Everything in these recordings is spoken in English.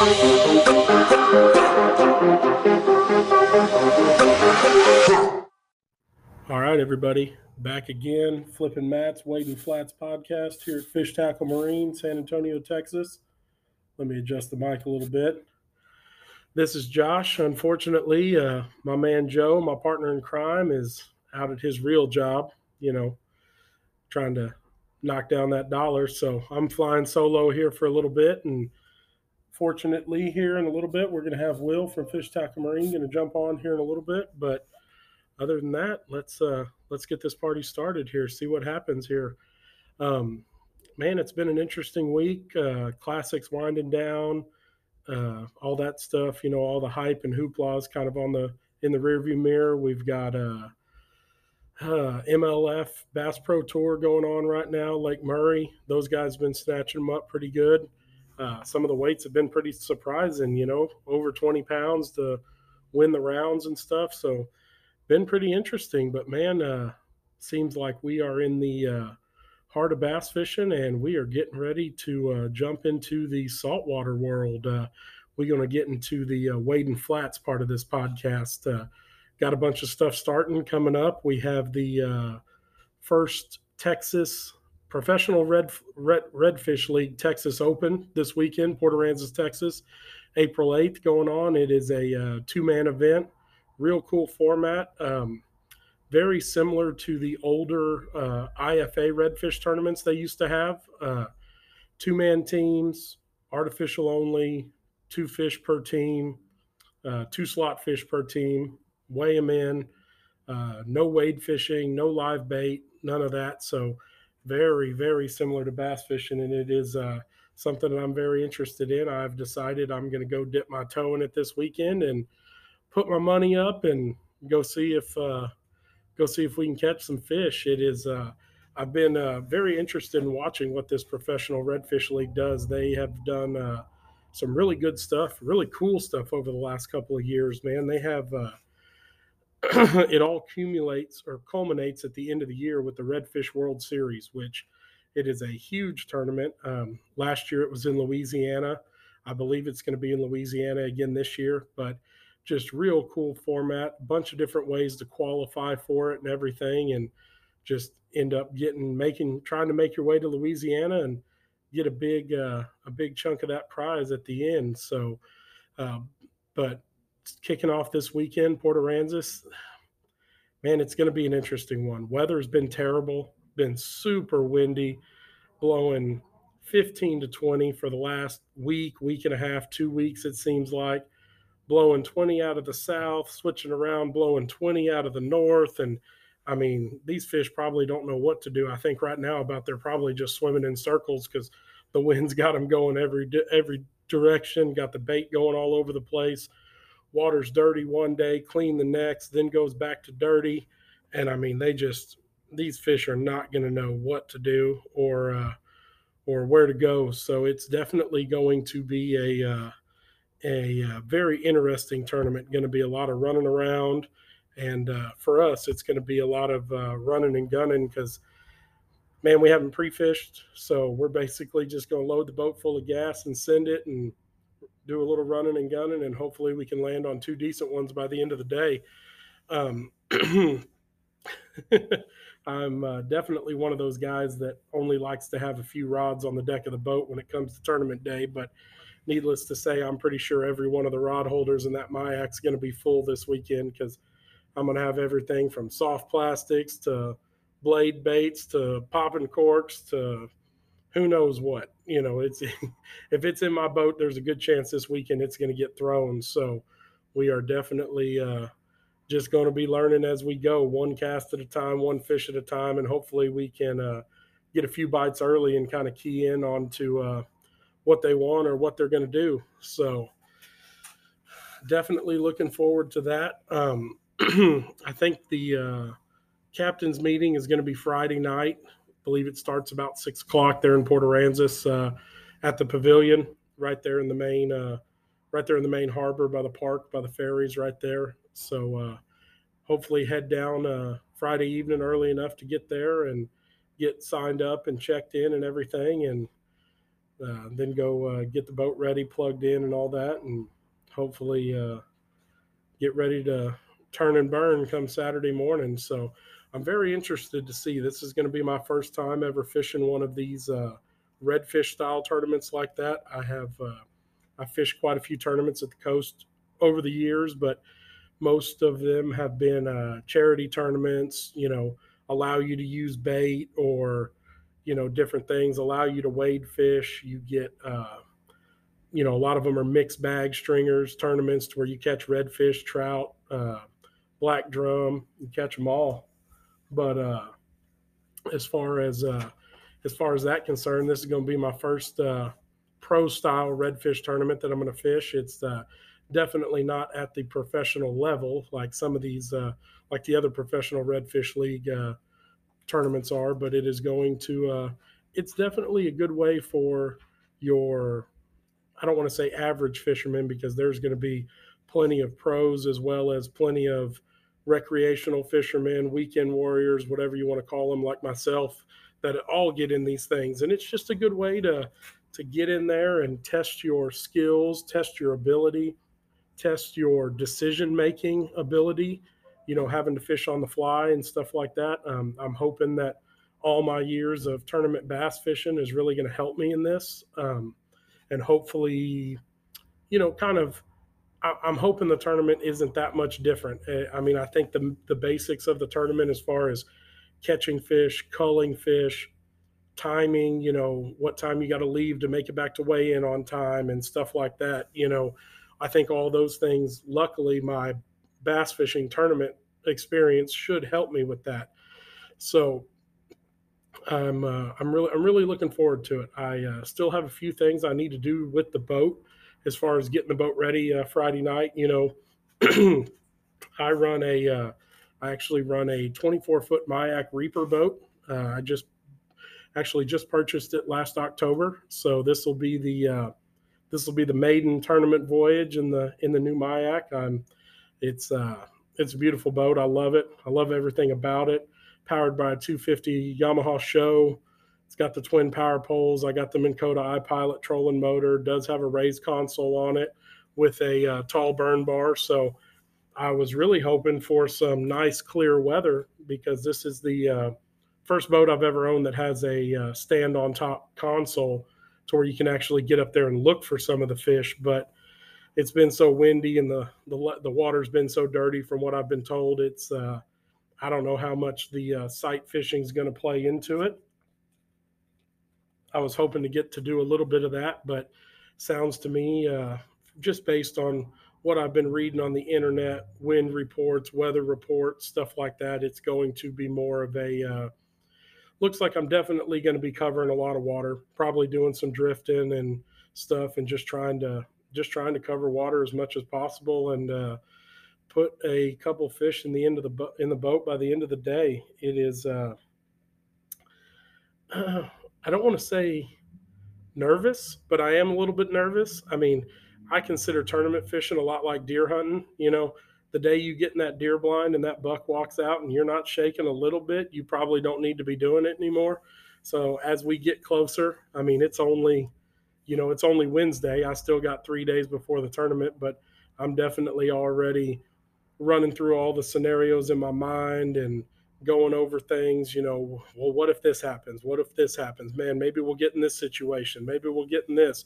All right, everybody, back again. Flipping Mats, Wading Flats podcast here at Fish Tackle Marine, San Antonio, Texas. Let me adjust the mic a little bit. This is Josh. Unfortunately, uh, my man Joe, my partner in crime, is out at his real job, you know, trying to knock down that dollar. So I'm flying solo here for a little bit. And fortunately, here in a little bit, we're going to have Will from Fish Tackle Marine going to jump on here in a little bit. But other than that, let's uh, let's get this party started here. See what happens here. Um, man, it's been an interesting week. Uh, classics winding down, uh, all that stuff. You know, all the hype and hoopla is kind of on the in the rearview mirror. We've got uh, uh, MLF Bass Pro Tour going on right now. Lake Murray, those guys have been snatching them up pretty good. Uh, some of the weights have been pretty surprising. You know, over 20 pounds to win the rounds and stuff. So been pretty interesting. But man, uh, seems like we are in the uh, heart of bass fishing, and we are getting ready to uh, jump into the saltwater world. Uh, we're going to get into the uh, Wading Flats part of this podcast. Got a bunch of stuff starting coming up. We have the first Texas Professional Red, Red Redfish League Texas Open this weekend, Port Aransas, Texas, April 8th going on. It is a uh, two man event real cool format. Um, very similar to the older uh, IFA redfish tournaments they used to have. Uh, two man teams, artificial only, two fish per team, uh, two slot fish per team, weigh them in, uh, no wade fishing, no live bait, none of that. So, very, very similar to bass fishing. And it is uh, something that I'm very interested in. I've decided I'm going to go dip my toe in it this weekend and put my money up and go see if uh, go see if we can catch some fish. It is. Uh, I've been uh, very interested in watching what this professional redfish league does. They have done uh, some really good stuff, really cool stuff over the last couple of years. Man, they have. It all accumulates or culminates at the end of the year with the Redfish World Series, which it is a huge tournament. Um, last year it was in Louisiana. I believe it's going to be in Louisiana again this year, but just real cool format, bunch of different ways to qualify for it and everything, and just end up getting making trying to make your way to Louisiana and get a big uh, a big chunk of that prize at the end. So, uh, but kicking off this weekend, Port Aransas, man, it's going to be an interesting one. Weather's been terrible, been super windy, blowing 15 to 20 for the last week, week and a half, two weeks, it seems like blowing 20 out of the south, switching around, blowing 20 out of the north. And I mean, these fish probably don't know what to do. I think right now about they're probably just swimming in circles because the wind's got them going every every direction, got the bait going all over the place. Water's dirty one day, clean the next, then goes back to dirty. And I mean, they just these fish are not going to know what to do or uh, or where to go. So it's definitely going to be a uh, a uh, very interesting tournament. Going to be a lot of running around, and uh, for us, it's going to be a lot of uh, running and gunning because, man, we haven't pre-fished, so we're basically just going to load the boat full of gas and send it and do a little running and gunning, and hopefully we can land on two decent ones by the end of the day. Um, I'm uh, definitely one of those guys that only likes to have a few rods on the deck of the boat when it comes to tournament day, but needless to say, I'm pretty sure every one of the rod holders in that is going to be full this weekend because I'm going to have everything from soft plastics to blade baits to popping corks to who knows what. You know, it's if it's in my boat, there's a good chance this weekend it's going to get thrown. So we are definitely uh, just going to be learning as we go, one cast at a time, one fish at a time, and hopefully we can uh, get a few bites early and kind of key in onto uh, what they want or what they're going to do. So definitely looking forward to that. Um, I think the uh, captain's meeting is going to be Friday night. Believe it starts about six o'clock there in Port Aransas uh, at the pavilion, right there in the main, uh, right there in the main harbor by the park, by the ferries, right there. So uh, hopefully head down uh, Friday evening early enough to get there and get signed up and checked in and everything, and uh, then go uh, get the boat ready, plugged in, and all that, and hopefully get ready to turn and burn come Saturday morning. So I'm very interested to see. This is going to be my first time ever fishing one of these uh, redfish style tournaments like that. I have uh, I fished quite a few tournaments at the coast over the years, but most of them have been uh, charity tournaments. You know, allow you to use bait or you know different things, allow you to wade fish. You get uh, you know a lot of them are mixed bag stringers tournaments to where you catch redfish, trout, uh, black drum, you catch them all. But uh, as far as uh, as far as that concerned, this is going to be my first uh, pro style redfish tournament that I'm going to fish. It's uh, definitely not at the professional level like some of these, uh, like the other professional redfish league uh, tournaments are, but it is going to. Uh, it's definitely a good way for your. I don't want to say average fishermen because there's going to be plenty of pros as well as plenty of recreational fishermen, weekend warriors, whatever you want to call them, like myself, that all get in these things. And it's just a good way to to get in there and test your skills, test your ability, test your decision making ability. You know, having to fish on the fly and stuff like that. Um, I'm hoping that all my years of tournament bass fishing is really going to help me in this, um, and hopefully, you know, kind of I'm hoping the tournament isn't that much different. Eh, I mean, I think the the basics of the tournament, as far as catching fish, culling fish, timing, you know, what time you got to leave to make it back to weigh in on time, and stuff like that. You know, I think all those things. Luckily, my bass fishing tournament experience should help me with that. So I'm uh, I'm really I'm really looking forward to it. I uh, still have a few things I need to do with the boat as far as getting the boat ready uh, Friday night. You know, I run a, uh, I actually run a 24 foot Majek Reaper boat. Uh, I just actually just purchased it last October, so this will be the uh, this will be the maiden tournament voyage in the in the new Majek. I'm, it's uh, it's a beautiful boat. I love it. I love everything about it. Powered by a 250 Yamaha SHO it's got the twin power poles. I got the Minn Kota iPilot trolling motor. Does have a raised console on it with a uh, tall burn bar. So I was really hoping for some nice clear weather because this is the uh, first boat I've ever owned that has a uh, stand on top console to where you can actually get up there and look for some of the fish. But it's been so windy and the the, the water's been so dirty from what I've been told. It's uh, I don't know how much the uh, sight fishing is going to play into it I was hoping to get to do a little bit of that, but sounds to me, uh, just based on what I've been reading on the internet, wind reports, weather reports, stuff like that, it's going to be more of a. Uh, looks like I'm definitely going to be covering a lot of water, probably doing some drifting and stuff, and just trying to just trying to cover water as much as possible and uh, put a couple fish in the end of the bo- in the boat by the end of the day. It is. Uh, I don't want to say nervous, but I am a little bit nervous. I mean, I consider tournament fishing a lot like deer hunting. You know, the day you get in that deer blind and that buck walks out and you're not shaking a little bit, you probably don't need to be doing it anymore. So as we get closer, I mean, it's only, you know, it's only Wednesday. I still got three days before the tournament, but I'm definitely already running through all the scenarios in my mind and going over things, you know, well, what if this happens? What if this happens? Man, maybe we'll get in this situation. Maybe we'll get in this.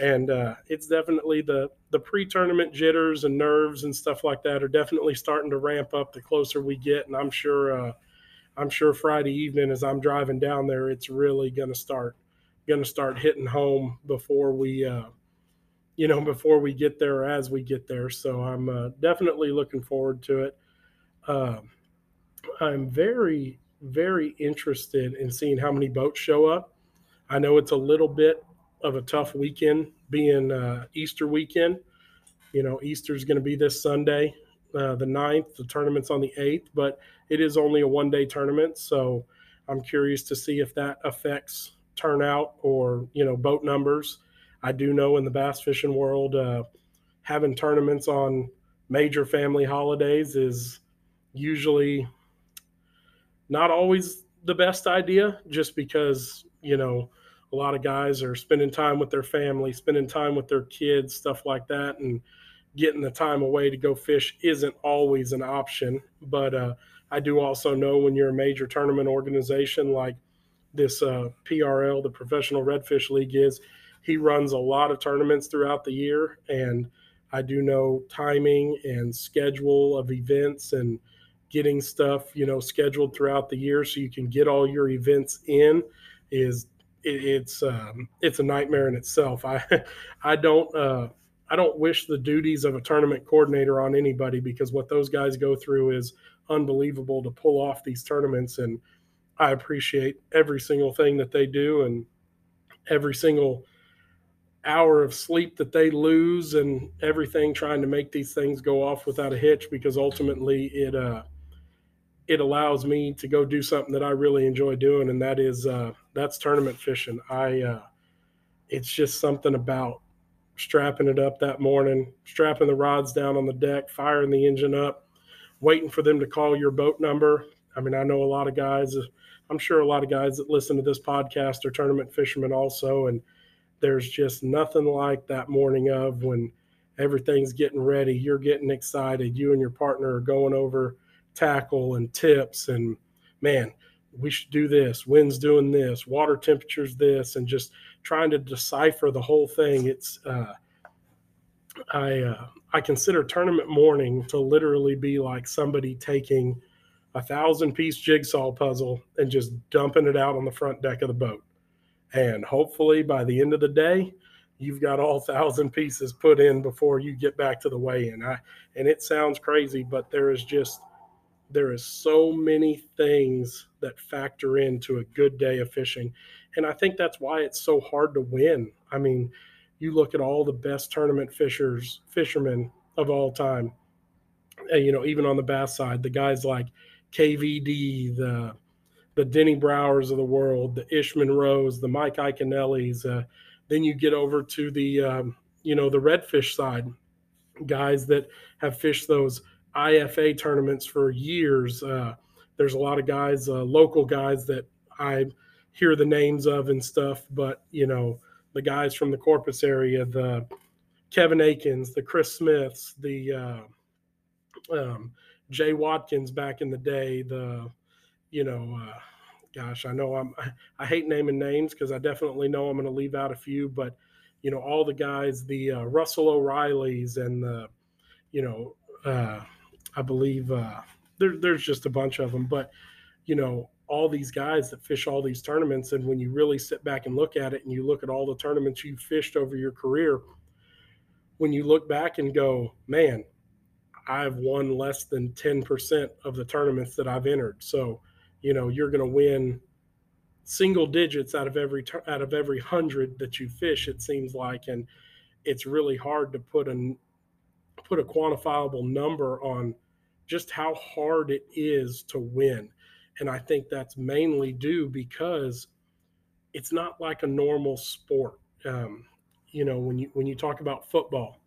And uh, it's definitely the the pre-tournament jitters and nerves and stuff like that are definitely starting to ramp up the closer we get. And I'm sure uh, I'm sure Friday evening as I'm driving down there, it's really to start to start hitting home before we uh, you know before we get there or as we get there. So I'm uh, definitely looking forward to it. Um, I'm very, very interested in seeing how many boats show up. I know it's a little bit of a tough weekend being uh, Easter weekend. You know, Easter is going to be this Sunday, uh, the 9th. The tournament's on the 8th, but it is only a one day tournament. So I'm curious to see if that affects turnout or, you know, boat numbers. I do know in the bass fishing world, uh, having tournaments on major family holidays is usually not always the best idea just because, you know, a lot of guys are spending time with their family, spending time with their kids, stuff like that, and getting the time away to go fish isn't always an option. But uh, I do also know when you're a major tournament organization like this uh, PRL, the Professional Redfish League, is, he runs a lot of tournaments throughout the year. And I do know timing and schedule of events and getting stuff, you know, scheduled throughout the year so you can get all your events in is it, it's um, it's a nightmare in itself. I I don't uh, I don't wish the duties of a tournament coordinator on anybody because what those guys go through is unbelievable to pull off these tournaments and I appreciate every single thing that they do and every single hour of sleep that they lose and everything trying to make these things go off without a hitch because ultimately it uh it allows me to go do something that I really enjoy doing, and that is uh, that's tournament fishing. I uh, it's just something about strapping it up that morning, strapping the rods down on the deck, firing the engine up, waiting for them to call your boat number. I mean, I know a lot of guys. I'm sure a lot of guys that listen to this podcast are tournament fishermen also, and there's just nothing like that morning of when everything's getting ready, you're getting excited, you and your partner are going over tackle and tips and man we should do this wind's doing this water temperatures this and just trying to decipher the whole thing. It's uh, i uh, i consider tournament morning to literally be like somebody taking a thousand piece jigsaw puzzle and just dumping it out on the front deck of the boat. And hopefully by the end of the day you've got all thousand pieces put in before you get back to the weigh-in. I, and it sounds crazy but there is just there is so many things that factor into a good day of fishing. And i think that's why it's so hard to win. I mean you look at all the best tournament fishers fishermen of all time you know even on the bass side the guys like kvd the the Denny Brauers of the world the Ishama monroes the mike iaconellis uh, then you get over to the um, you know the redfish side guys that have fished those IFA tournaments for years. Uh, there's a lot of guys, uh, local guys that I hear the names of and stuff, but you know, the guys from the Corpus area, the Kevin Akins, the Chris Smiths, the uh, um, Jay Watkins back in the day, the you know, uh, gosh, I know I'm I hate naming names because I definitely know I'm going to leave out a few, but you know, all the guys, the uh, Russell O'Reillys and the you know. I believe uh, there, there's just a bunch of them, but you know, all these guys that fish all these tournaments, and when you really sit back and look at it, and you look at all the tournaments you've fished over your career, when you look back and go, man, I've won less than 10% of the tournaments that I've entered. So, you know, you're going to win single digits out of every out of every hundred that you fish. It seems like, and it's really hard to put a put a quantifiable number on just how hard it is to win. And I think that's mainly due because it's not like a normal sport. Um, you know, when you when you talk about football,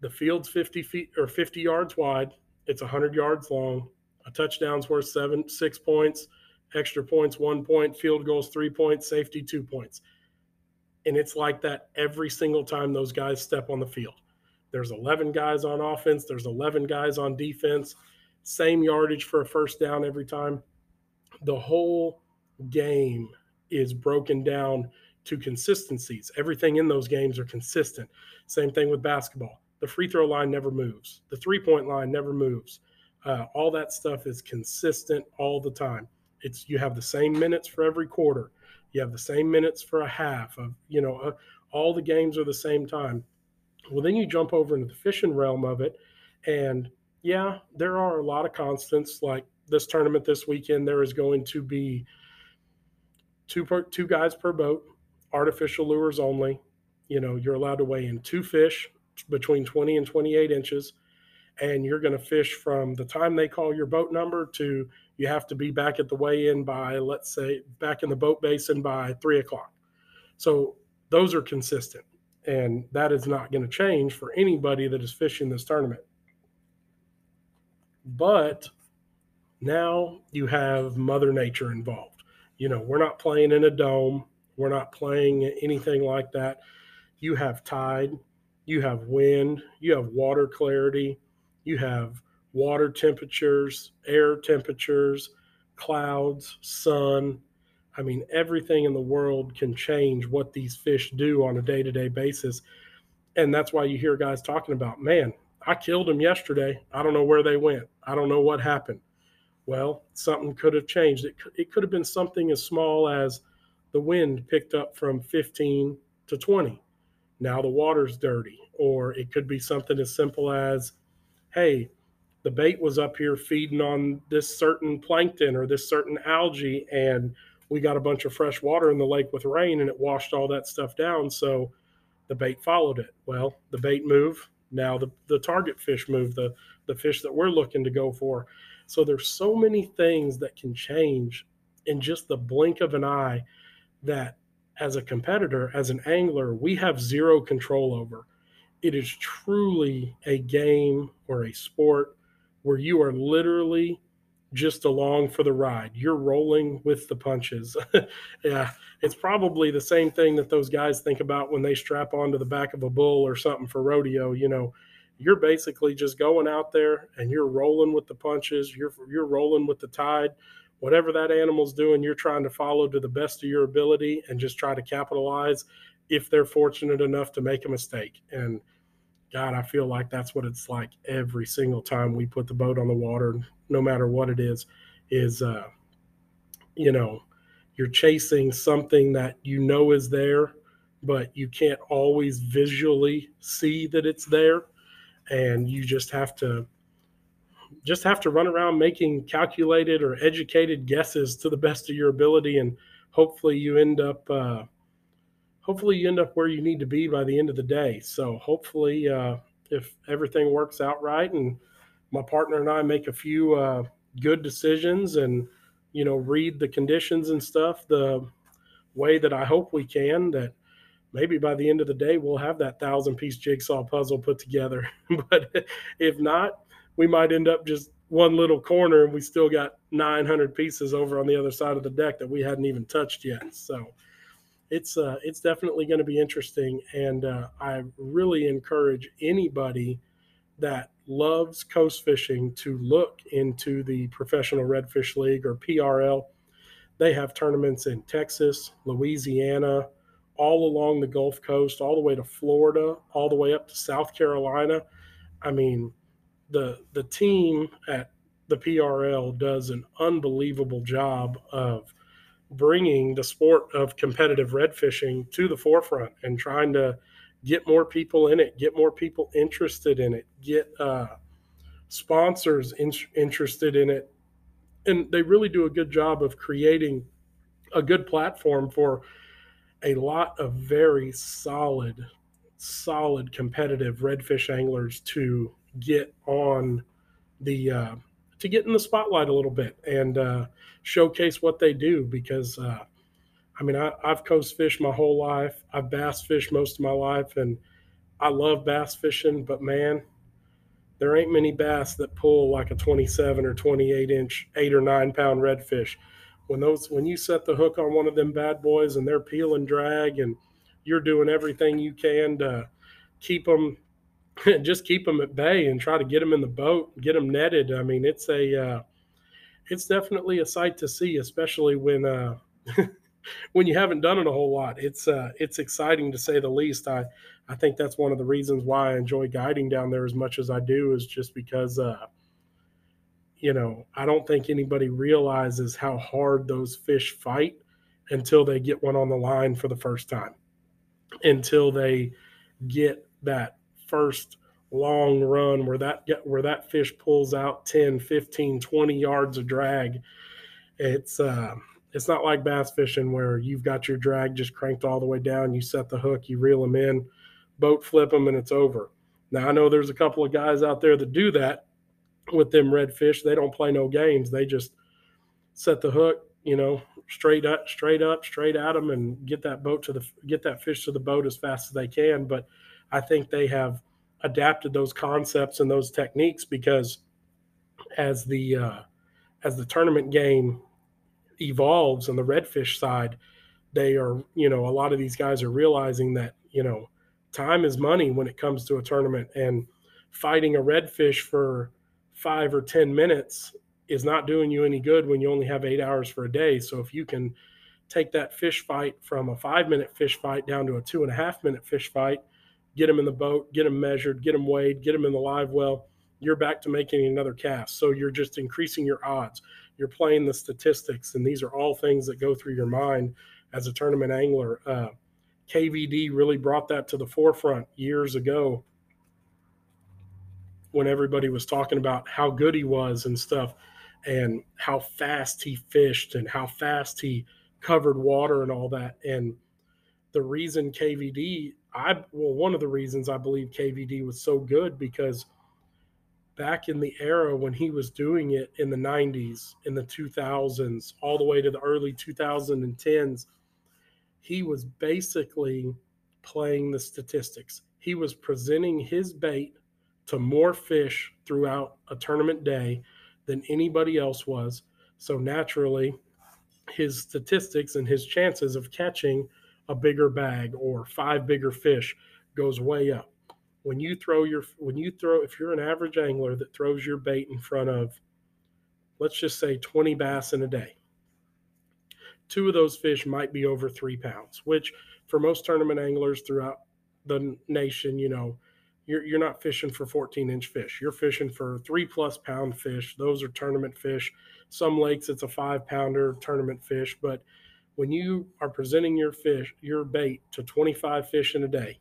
the field's 50 feet or 50 yards wide, it's 100 yards long. A touchdown's worth seven, six points, extra points, one point, field goals, three points, safety, two points. And it's like that every single time those guys step on the field. There's 11 guys on offense, there's 11 guys on defense, same yardage for a first down every time. The whole game is broken down to consistencies. Everything in those games are consistent. Same thing with basketball. The free throw line never moves, the three point line never moves. Uh, all that stuff is consistent all the time. It's you have the same minutes for every quarter. You have the same minutes for a half of you know uh, all the games are the same time. Well, then you jump over into the fishing realm of it. And yeah, there are a lot of constants. Like this tournament this weekend, there is going to be two per, two guys per boat, artificial lures only. You know, you're allowed to weigh in two fish between 20 and 28 inches. And you're going to fish from the time they call your boat number to you have to be back at the weigh in by, let's say, back in the boat basin by three o'clock. So those are consistent. And that is not going to change for anybody that is fishing this tournament. But now you have Mother Nature involved. You know, we're not playing in a dome. We're not playing anything like that. You have tide, you have wind, you have water clarity, you have water temperatures, air temperatures, clouds, sun. I mean, everything in the world can change what these fish do on a day to day basis. And that's why you hear guys talking about, man, I killed them yesterday. I don't know where they went. I don't know what happened. Well, something could have changed. It, it could have been something as small as the wind picked up from 15 to 20. Now the water's dirty. Or it could be something as simple as, hey, the bait was up here feeding on this certain plankton or this certain algae, and we got a bunch of fresh water in the lake with rain and it washed all that stuff down. So the bait followed it. Well, the bait moved. Now the, the target fish moved, the, the fish that we're looking to go for. So there's so many things that can change in just the blink of an eye that as a competitor, as an angler, we have zero control over. It is truly a game or a sport where you are literally just along for the ride. You're rolling with the punches. yeah, it's probably the same thing that those guys think about when they strap onto the back of a bull or something for rodeo. You know, you're basically just going out there and you're rolling with the punches. You're you're rolling with the tide. Whatever that animal's doing, you're trying to follow to the best of your ability and just try to capitalize if they're fortunate enough to make a mistake. And God, I feel like that's what it's like every single time we put the boat on the water, no matter what it is, is, uh, you know, you're chasing something that you know is there, but you can't always visually see that it's there. And you just have to, just have to run around making calculated or educated guesses to the best of your ability. And hopefully you end up, uh, hopefully you end up where you need to be by the end of the day. So hopefully, uh, if everything works out right, and my partner and I make a few uh, good decisions, and you know, read the conditions and stuff the way that I hope we can, that maybe by the end of the day we'll have that thousand piece jigsaw puzzle put together. but if not, we might end up just one little corner and we still got 900 pieces over on the other side of the deck that we hadn't even touched yet. So it's uh, it's definitely going to be interesting, and uh, I really encourage anybody that loves coast fishing to look into the Professional Redfish League or PRL. They have tournaments in Texas, Louisiana, all along the Gulf Coast, all the way to Florida, all the way up to South Carolina. I mean, the the team at the PRL does an unbelievable job of bringing the sport of competitive red fishing to the forefront and trying to get more people in it, get more people interested in it, get uh, sponsors in, interested in it. And they really do a good job of creating a good platform for a lot of very solid, solid competitive redfish anglers to get on the uh, to get in the spotlight a little bit and uh, showcase what they do because uh, I mean I, have coast fished my whole life. I've bass fished most of my life, and I love bass fishing. But man, there ain't many bass that pull like a 27 or 28 inch, eight or nine pound redfish. When those when you set the hook on one of them bad boys and they're peel and drag and you're doing everything you can to keep them just keep them at bay and try to get them in the boat, get them netted. I mean, it's a uh, it's definitely a sight to see, especially when uh, when you haven't done it a whole lot. It's uh, it's exciting to say the least. I I think that's one of the reasons why I enjoy guiding down there as much as I do is just because uh, you know I don't think anybody realizes how hard those fish fight until they get one on the line for the first time, until they get that first long run where that where that fish pulls out 10 15 20 yards of drag it's uh it's not like bass fishing where you've got your drag just cranked all the way down you set the hook you reel them in boat flip them and it's over. Now i know there's a couple of guys out there that do that with them redfish they don't play no games. They just set the hook you know straight up straight up straight at them and get that boat to the get that fish to the boat as fast as they can. But I think they have adapted those concepts and those techniques because as the uh, as the tournament game evolves on the redfish side, they are, you know, a lot of these guys are realizing that, you know, time is money when it comes to a tournament and fighting a redfish for five or 10 minutes is not doing you any good when you only have eight hours for a day. So if you can take that fish fight from a five minute fish fight down to a two and a half minute fish fight, get them in the boat, get them measured, get them weighed, get them in the live well, you're back to making another cast. So you're just increasing your odds. You're playing the statistics, and these are all things that go through your mind as a tournament angler. Uh, KVD really brought that to the forefront years ago when everybody was talking about how good he was and stuff and how fast he fished and how fast he covered water and all that. And the reason KVD, I well, one of the reasons I believe KVD was so good because back in the era when he was doing it in the 90s, in the 2000s, all the way to the early 2010s, he was basically playing the statistics. He was presenting his bait to more fish throughout a tournament day than anybody else was. So naturally, his statistics and his chances of catching a bigger bag or five bigger fish goes way up. When you throw your when you throw if you're an average angler that throws your bait in front of let's just say 20 bass in a day. Two of those fish might be over 3 pounds, which for most tournament anglers throughout the nation, you know, you're, you're not fishing for 14 inch fish. You're fishing for three plus pound fish. Those are tournament fish. Some lakes, it's a five pounder tournament fish. But when you are presenting your fish, your bait to 25 fish in a day,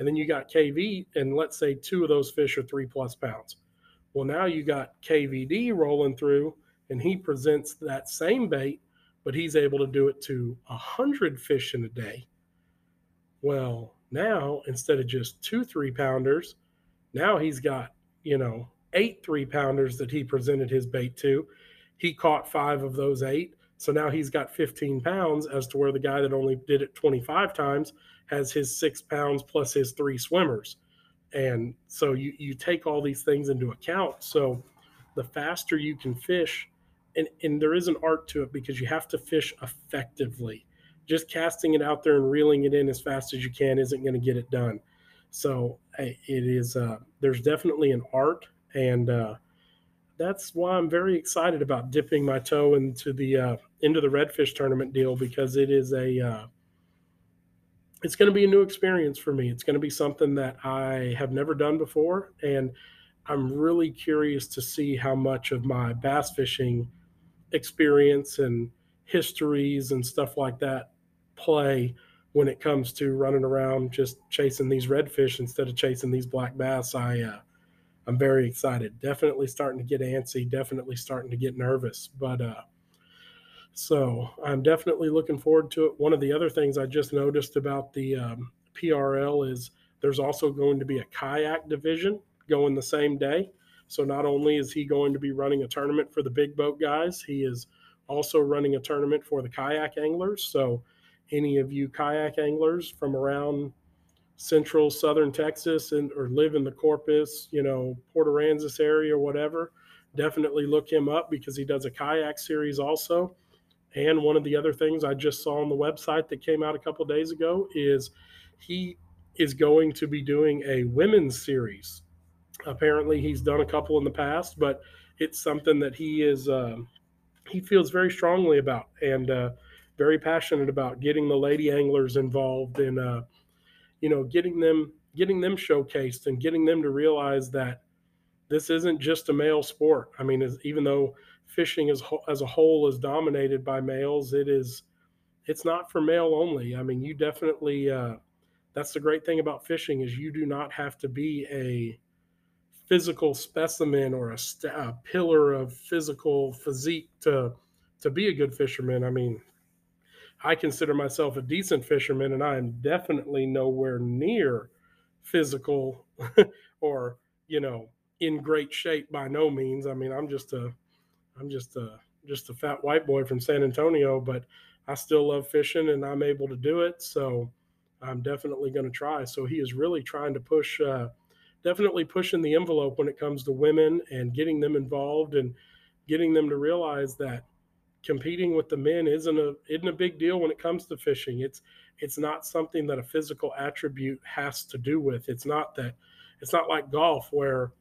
and then you got KV, and let's say two of those fish are three plus pounds. Well, now you got KVD rolling through, and he presents that same bait, but he's able to do it to a 100 fish in a day. Well, now, instead of just two three pounders, now he's got, you know, eight three pounders that he presented his bait to. He caught five of those eight. So now he's got 15 pounds, as to where the guy that only did it 25 times has his six pounds plus his three swimmers. And so you, you take all these things into account. So the faster you can fish, and, and there is an art to it because you have to fish effectively just casting it out there and reeling it in as fast as you can isn't going to get it done. So it is. Uh, there's definitely an art, and uh, that's why I'm very excited about dipping my toe into the uh, into the redfish tournament deal because it is a. It's going to be a new experience for me. It's going to be something that I have never done before, and I'm really curious to see how much of my bass fishing experience and histories and stuff like that play when it comes to running around just chasing these redfish instead of chasing these black bass. I uh, I'm very excited. Definitely starting to get antsy. Definitely starting to get nervous. But uh, so I'm definitely looking forward to it. One of the other things I just noticed about the um, PRL is there's also going to be a kayak division going the same day. So not only is he going to be running a tournament for the big boat guys, he is also running a tournament for the kayak anglers. So any of you kayak anglers from around central southern Texas and or live in the Corpus, you know, Port Aransas area or whatever, definitely look him up because he does a kayak series also. And one of the other things I just saw on the website that came out a couple days ago is he is going to be doing a women's series. Apparently, he's done a couple in the past, but it's something that he is uh, he feels very strongly about, and uh, very passionate about getting the lady anglers involved in, uh, you know, getting them getting them showcased and getting them to realize that this isn't just a male sport. I mean, even though fishing as as a whole is dominated by males, it is it's not for male only. I mean, you definitely uh, that's the great thing about fishing is you do not have to be a physical specimen or a, st- a pillar of physical physique to to be a good fisherman. I mean, I consider myself a decent fisherman, and I am definitely nowhere near physical or you know in great shape by no means. I mean, I'm just a I'm just a just a fat white boy from San Antonio, but I still love fishing and I'm able to do it. So I'm definitely going to try. So he is really trying to push, uh, definitely pushing the envelope when it comes to women and getting them involved and getting them to realize that competing with the men isn't a isn't a big deal when it comes to fishing. It's it's not something that a physical attribute has to do with. It's not that it's not like golf where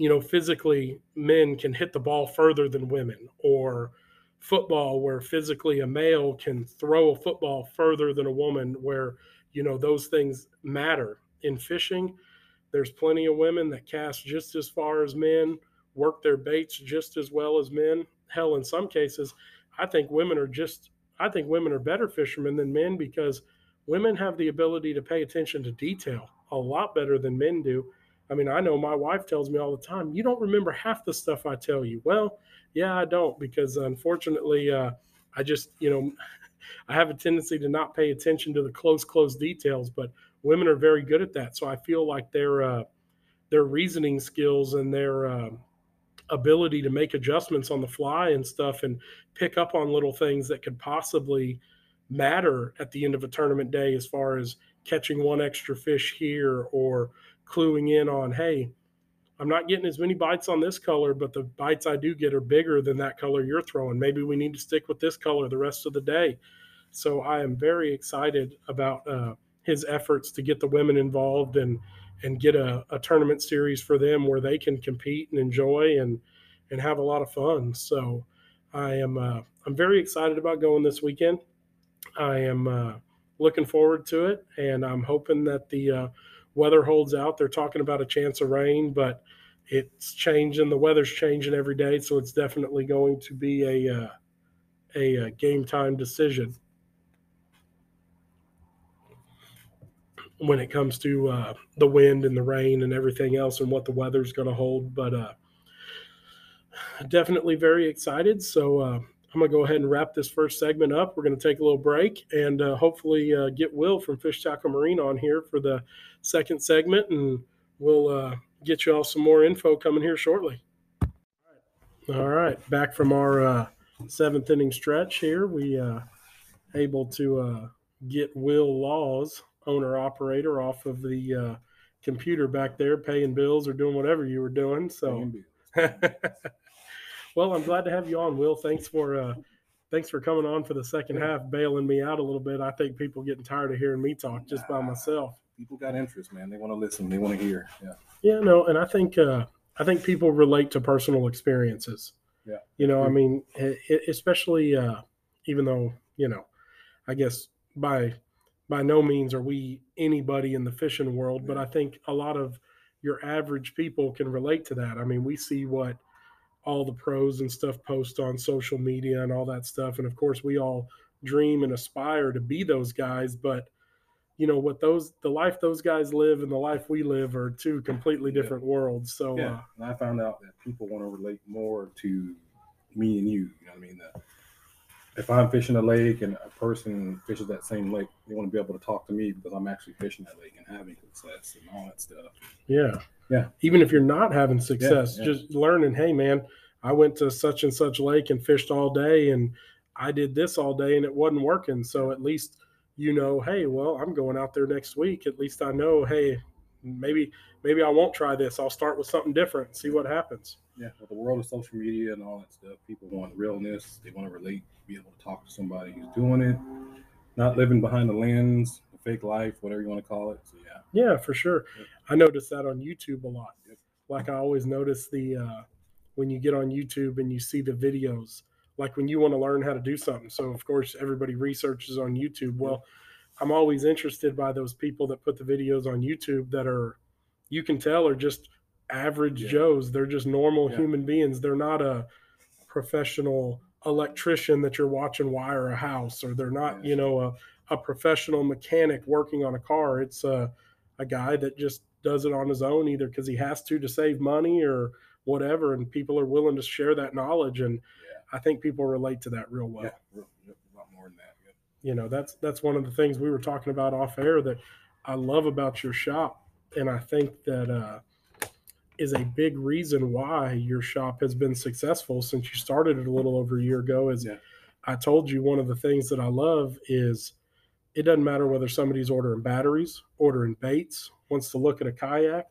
you know physically men can hit the ball further than women or football where physically a male can throw a football further than a woman where you know those things matter. In fishing there's plenty of women that cast just as far as men work their baits just as well as men. Hell in some cases i think women are just i think women are better fishermen than men because women have the ability to pay attention to detail a lot better than men do i mean i know my wife tells me all the time you don't remember half the stuff i tell you. Well yeah i don't because unfortunately uh, i just you know i have a tendency to not pay attention to the close close details but women are very good at that. So i feel like their uh, their reasoning skills and their uh, ability to make adjustments on the fly and stuff and pick up on little things that could possibly matter at the end of a tournament day as far as catching one extra fish here or cluing in on hey i'm not getting as many bites on this color but the bites i do get are bigger than that color you're throwing maybe we need to stick with this color the rest of the day so i am very excited about uh, his efforts to get the women involved and and get a, a tournament series for them where they can compete and enjoy and and have a lot of fun. So I am uh, I'm very excited about going this weekend. I am uh, looking forward to it, and I'm hoping that the uh, weather holds out. They're talking about a chance of rain, but it's changing. The weather's changing every day, so it's definitely going to be a uh, a, a game time decision. when it comes to uh, the wind and the rain and everything else and what the weather's going to hold. But uh, definitely very excited. So uh, I'm going to go ahead and wrap this first segment up. We're going to take a little break and uh, hopefully uh, get Will from Fish Tackle Marine on here for the second segment, and we'll uh, get you all some more info coming here shortly. All right, back from our seventh inning stretch here, we able to get Will Laws owner operator off of the uh, computer back there, paying bills or doing whatever you were doing. So, well, I'm glad to have you on, Will. Thanks for uh, thanks for coming on for the second half, bailing me out a little bit. I think people getting tired of hearing me talk just by myself. People got interest, man. They want to listen. They want to hear. Yeah. Yeah. No, and I think uh, I think people relate to personal experiences. Yeah. You know, I mean, especially uh, even though you know, I guess by by no means are we anybody in the fishing world, but I think a lot of your average people can relate to that. I mean, we see what all the pros and stuff post on social media and all that stuff. And of course, we all dream and aspire to be those guys, but you know what those the life those guys live and the life we live are two completely different yeah. worlds. So yeah, uh, and I found out that people want to relate more to me and you. You know what I mean? The, if I'm fishing a lake and a person fishes that same lake, they want to be able to talk to me because I'm actually fishing that lake and having success and all that stuff. Yeah. Yeah. Even if you're not having success, yeah, yeah. just learning, hey man, I went to such and such lake and fished all day and I did this all day and it wasn't working. So at least you know, hey, well, I'm going out there next week. At least I know, hey, maybe maybe I won't try this. I'll start with something different, see what happens. Yeah, with the world of social media and all that stuff, people want realness. They want to relate, be able to talk to somebody who's doing it, not living behind the lens, the fake life, whatever you want to call it. So yeah. Yeah, for sure. Yep. I notice that on YouTube a lot. Yep. Like I always notice the uh, when you get on YouTube and you see the videos, like when you want to learn how to do something. So of course everybody researches on YouTube. Well, I'm always interested by those people that put the videos on YouTube that are you can tell are just average yeah. Joes. They're just normal yeah. human beings. They're not a professional electrician that you're watching wire a house, or they're not, you know, a, a professional mechanic working on a car. It's a, a guy that just does it on his own, either because he has to to save money or whatever. And people are willing to share that knowledge. And yeah. I think people relate to that real well. Yeah, real, a lot more than that. You know, that's that's one of the things we were talking about off air that I love about your shop. And I think that uh, is a big reason why your shop has been successful since you started it a little over a year ago. Is yeah. I told you one of the things that I love is it doesn't matter whether somebody's ordering batteries, ordering baits, wants to look at a kayak.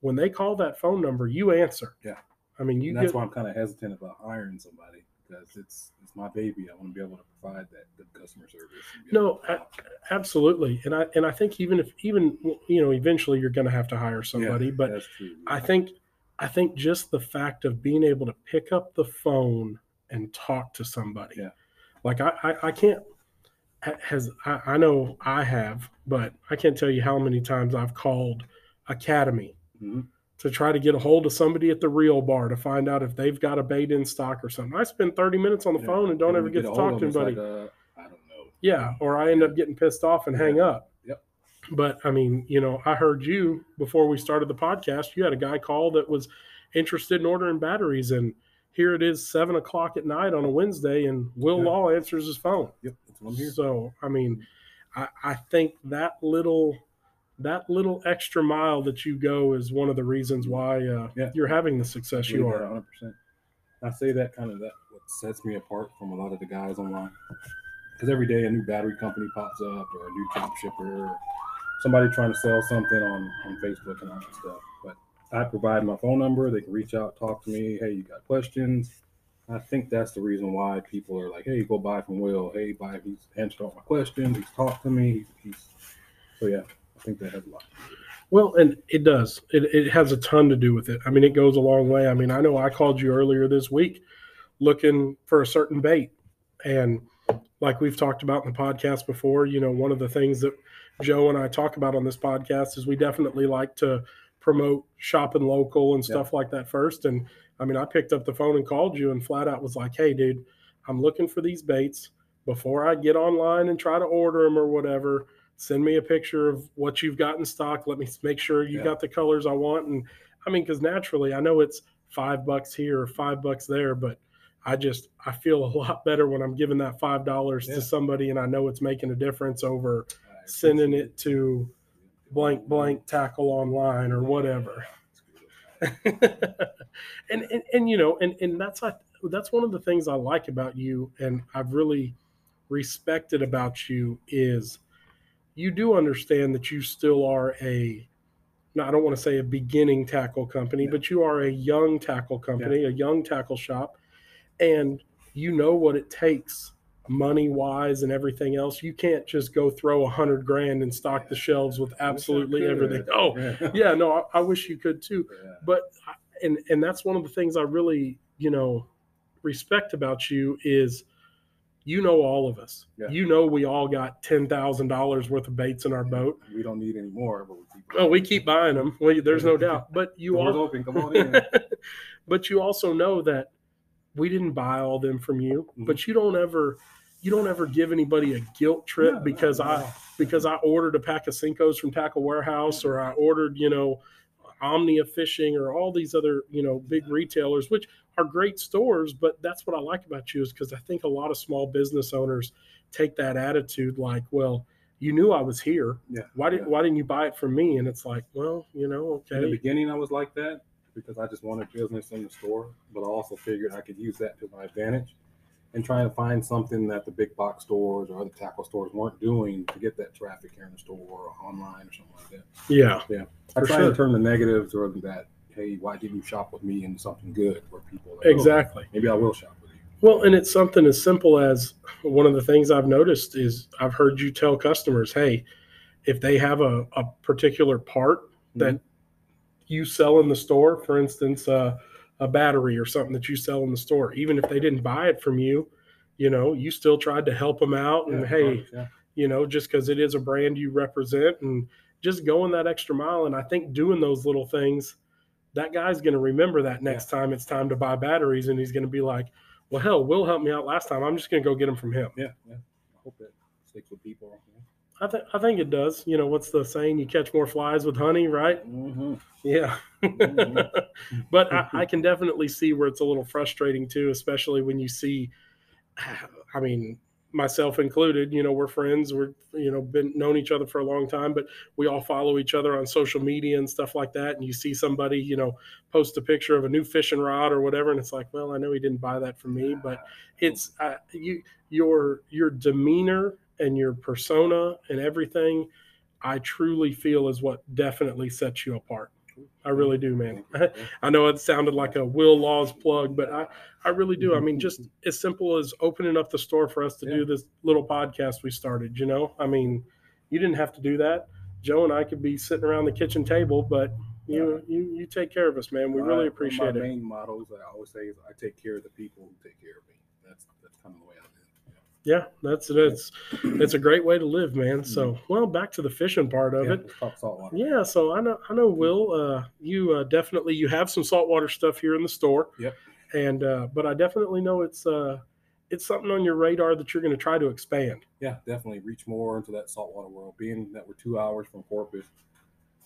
When they call that phone number, you answer. Yeah. I mean, you. And that's get, why I'm kind of hesitant about hiring somebody because it's it's my baby. I want to be able to provide that good customer service. No, a- absolutely. And I and I think even if even you know eventually you're going to have to hire Yeah, somebody, but that's true. I think I think just the fact of being able to pick up the phone and talk to somebody. Yeah. Like I I, I can't has I, I know I have, but I can't tell you how many times I've called Academy Mhm. To try to get a hold of somebody at the real bar to find out if they've got a bait in stock or something. I spend 30 minutes on the Yeah. phone and don't ever you get to talk to anybody. like, uh, I don't know. Yeah, or I end up getting pissed off and hang up. Yep. But I mean, you know, I heard you before we started the podcast. You had a guy call that was interested in ordering batteries, and here it is, seven o'clock at night on a Wednesday, and Will Yeah. Laws answers his phone. Yep, that's what I'm here. So, I mean, I, I think that little that little extra mile that you go is one of the reasons why uh, Yeah. you're having the success you are. 100%. I say that kind of that what sets me apart from a lot of the guys online. Because every day a new battery company pops up or a new drop shipper or somebody trying to sell something on, on Facebook and all that stuff. But I provide my phone number. They can reach out, talk to me. Hey, you got questions? I think that's the reason why people are like, hey, go buy from Will. Hey, buy. He's answered all my questions. He's talked to me. He's, he's so yeah. I think that has a lot. to do with it. Well, and it does. It, it has a ton to do with it. I mean, it goes a long way. I mean, I know I called you earlier this week looking for a certain bait. And like we've talked about in the podcast before, you know, one of the things that Joe and I talk about on this podcast is we definitely like to promote shopping local and stuff like that first. And I mean, I picked up the phone and called you and flat out was like, hey, dude, I'm looking for these baits. Before I get online and try to order them or whatever, send me a picture of what you've got in stock. Let me make sure you Yeah. got the colors I want. And I mean, because naturally, I know it's five bucks here or five bucks there, but I just I feel a lot better when I'm giving that five dollars Yeah. to somebody and I know it's making a difference over I sending it to blank blank tackle online or whatever. and, and and you know, and and that's I, that's one of the things I like about you, and I've really respected about you is you do understand that you still are a no, I don't want to say a beginning tackle company, Yeah. but you are a young tackle company, a young tackle shop, and you know what it takes money wise and everything else. You can't just go throw a hundred grand and stock the shelves with absolutely everything. Oh, yeah. yeah, no, I, I wish you could too Yeah. but I- and and that's one of the things I really you know respect about you is you know all of us. Yeah. You know we all got ten thousand dollars worth of baits in our boat. We don't need any more, but we keep. Oh, we keep buying them. Well, there's no doubt. But you all, open. Come on in. but you also know that we didn't buy all them from you. Mhm. But you don't ever, you don't ever give anybody a guilt trip No, no, because I because I ordered a pack of Cincos from Tackle Warehouse or I ordered, you know, Omnia Fishing or all these other, you know, big retailers, which are great stores. But that's what I like about you is because I think a lot of small business owners take that attitude like, well, you knew I was here. Yeah. Why didn't yeah. Why didn't you buy it from me? And it's like, well, you know, okay. In the beginning, I was like that because I just wanted business in the store, but I also figured I could use that to my advantage and trying to find something that the big box stores or other tackle stores weren't doing to get that traffic here in the store or online or something like that. yeah, Yeah. I For try sure. to turn the negatives or that, hey, why didn't you shop with me into something good where people like, "Oh, exactly. maybe I will shop with you. Well, and it's something as simple as one of the things I've noticed is I've heard you tell customers, hey, if they have a, a particular part that you sell in the store, for instance, uh, a battery or something that you sell in the store, even if they didn't buy it from you, you know, you still tried to help them out. And Yeah, hey, yeah. you know, just because it is a brand you represent and just going that extra mile. And I think doing those little things, that guy's going to remember that next time it's time to buy batteries. And he's going to be like, well, hell, Will helped me out last time. I'm just going to go get them from him. yeah, yeah. I hope that sticks with people. I, th- I think it does. You know, what's the saying? You catch more flies with honey, right? Mm-hmm. Yeah. Mhm. but I, I can definitely see where it's a little frustrating too, especially when you see, I mean, myself included, you know, we're friends, we're, you know, been known each other for a long time, but we all follow each other on social media and stuff like that. And you see somebody, you know, post a picture of a new fishing rod or whatever. And it's like, well, I know he didn't buy that from me, but it's uh, you, your, your demeanor and your persona and everything, I truly feel is what definitely sets you apart. I really do, man. Mm-hmm. I know it sounded like a Will Laws plug, but I, I really do. I mean, mm-hmm. just as simple as opening up the store for us to do this little podcast we started, you know? I mean, you didn't have to do that. Joe and I could be sitting around the kitchen table, but you you, you take care of us, man. We My- really appreciate my it. main mottos that I always say is I take care of the people who take care of me. That's that's kind of the way I. Yeah, that's that's it's a great way to live, man. So, well, back to the fishing part of Yeah, it. saltwater. Yeah, so I know I know Will, uh, you uh, definitely you have some saltwater stuff here in the store. Yep. And uh, but I definitely know it's uh, it's something on your radar that you're going to try to expand. yeah, definitely reach more into that saltwater world. Being that we're two hours from Corpus,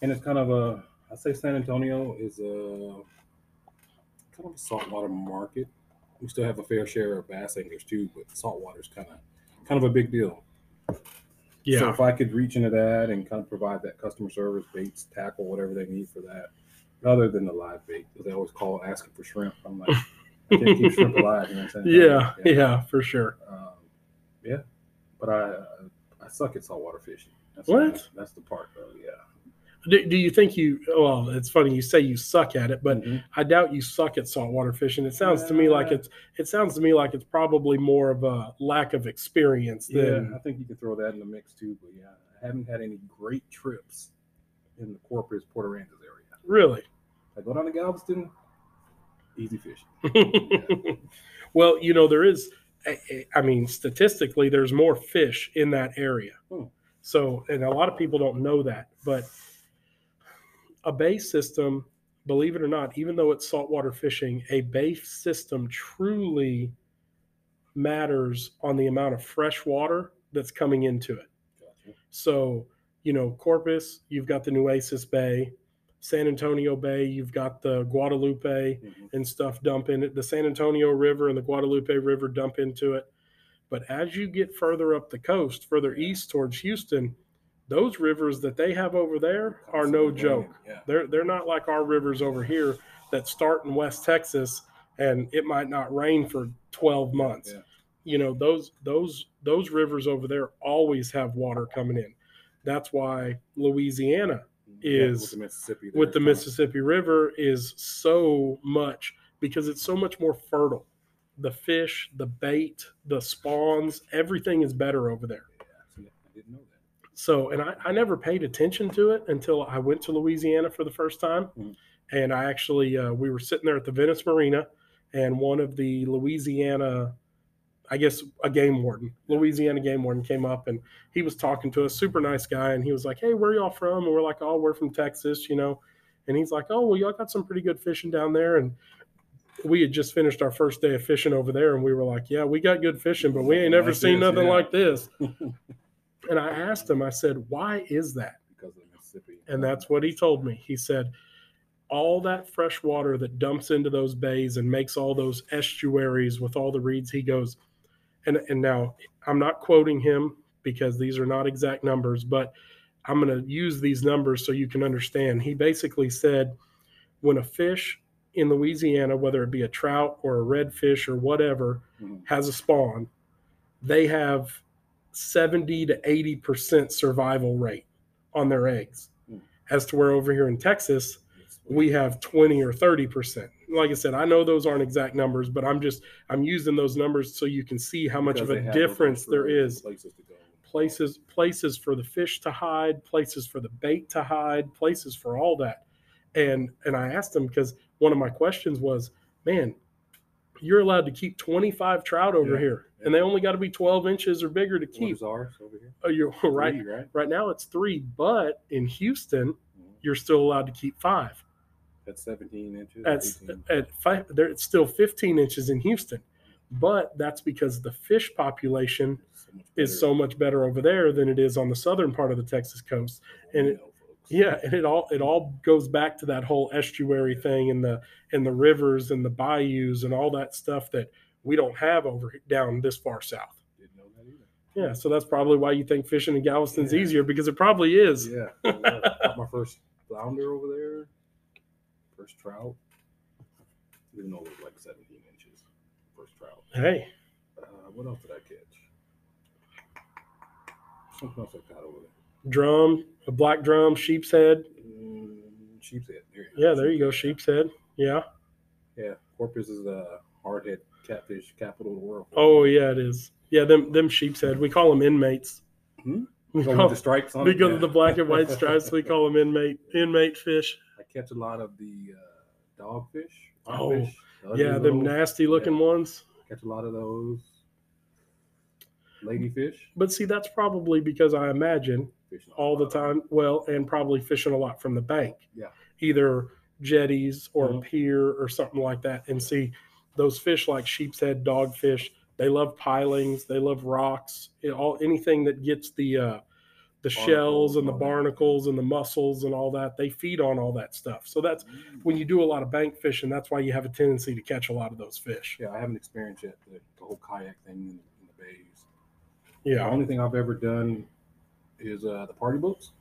and it's kind of a, I say San Antonio is a kind of a saltwater market. We still have a fair share of bass anglers too, but saltwater is kind of kind of a big deal. Yeah. So if I could reach into that and kind of provide that customer service, baits, tackle, whatever they need for that, other than the live bait, because they always call asking for shrimp. I'm like, I can't keep shrimp alive. You know what I'm saying? yeah, yeah, for sure. Um, yeah, but I I suck at saltwater fishing. That's What? that's the part though. Yeah. Do, do you think you? Well, it's funny you say you suck at it, but Mhm. I doubt you suck at saltwater fishing. It sounds to me like it's it sounds to me like it's probably more of a lack of experience yeah, than I think you could throw that in the mix too. But yeah, I haven't had any great trips in the Corpus Port Aransas area. really. I go down to Galveston, easy fishing. well, you know, there is, I mean, statistically, there's more fish in that area. Hmm. So, and a lot of people don't know that, but a bay system, believe it or not, even though it's saltwater fishing, a bay system truly matters on the amount of fresh water that's coming into it. Gotcha. So, you know, Corpus, you've got the Nueces Bay, San Antonio Bay, you've got the Guadalupe Mhm. and stuff dump in it. The San Antonio River and the Guadalupe River dump into it. But as you get further up the coast, further east towards Houston, those rivers that they have over there are no joke. Yeah. They're they're not like our rivers over here that start in West Texas and it might not rain for 12 months. Yeah. You know, those those those rivers over there always have water coming in. That's why Louisiana Yeah, is- with the Mississippi. with the Mississippi River is so much because it's so much more fertile. The fish, the bait, the spawns, everything is better over there. Yeah, I didn't know that. So, and I, I never paid attention to it until I went to Louisiana for the first time. Mhm. And I actually, uh, we were sitting there at the Venice Marina, and one of the Louisiana, I guess, a game warden, Louisiana game warden came up and he was talking to us, super nice guy. And he was like, Hey, where y'all from? And we're like, Oh, we're from Texas, you know. And he's like, Oh, well, y'all got some pretty good fishing down there. And we had just finished our first day of fishing over there. And we were like, Yeah, we got good fishing, but we ain't never Like seen this, nothing yeah. like this. And I asked him, I said, why is that? because of Mississippi. And that's what he told me. He said, all that fresh water that dumps into those bays and makes all those estuaries with all the reeds, he goes, and, and now I'm not quoting him because these are not exact numbers, but I'm going to use these numbers so you can understand. He basically said, when a fish in Louisiana, whether it be a trout or a redfish or whatever, Mhm. has a spawn, they have 70 to 80% survival rate on their eggs. Hmm. As to where over here in Texas, we have 20 or 30%. Like I said, I know those aren't exact numbers, but I'm just I'm using those numbers so you can see how much because of a difference there is. Places to go. Places places for the fish to hide, places for the bait to hide, places for all that. And and I asked them because one of my questions was, man, you're allowed to keep 25 trout over Yeah. here, and they only got to be 12 inches or bigger to keep. is ours over here? Oh, you're right. Three, right? Right now it's three, but in Houston, Mhm. you're still allowed to keep five. That's 17 inches. That's 18. at five. There, it's still 15 inches in Houston, but that's because the fish population so is so much better over there than it is on the southern part of the Texas coast. and it- You know, folks. Yeah, and it all it all goes back to that whole estuary thing and the and the rivers and the bayous and all that stuff that we don't have over down this far south. Didn't know that either. Yeah, so that's probably why you think fishing in Galveston's Yeah. easier because it probably is. Yeah. My first flounder over there. First trout. Didn't know it was like 17 inches. First trout. Hey, Uh, what else did I catch? Something else I caught over there. Drum, a black drum, sheep's head. Mm, sheepshead. There Yeah, there you go, sheep's head. Yeah. Yeah, Corpus is the hardhead catfish capital of the world. Oh yeah, it is. Yeah, them them sheep's head. We call them inmates. Hmm? We call- the stripes on because Yeah. of the black and white stripes, we call them inmate inmate fish. I catch a lot of the uh, dogfish. Oh, rockfish, the Yeah, them little- nasty looking ones. Catch a lot of those. Ladyfish. But see, that's probably because I imagine Fishing all the a time. Well, and probably fishing a lot from the bank. Yeah. Either jetties or a Mhm. pier or something like that. And see, those fish like sheep's head, dogfish, they love pilings, they love rocks, it, all anything that gets the uh, the shells and the and all that. barnacles and the mussels and all that. They feed on all that stuff. So that's them. when you do a lot of bank fishing. That's why you have a tendency to catch a lot of those fish. Yeah, I haven't experienced yet the, the whole kayak thing in, in the bays. The Yeah, only thing I've ever done is uh, the party boats.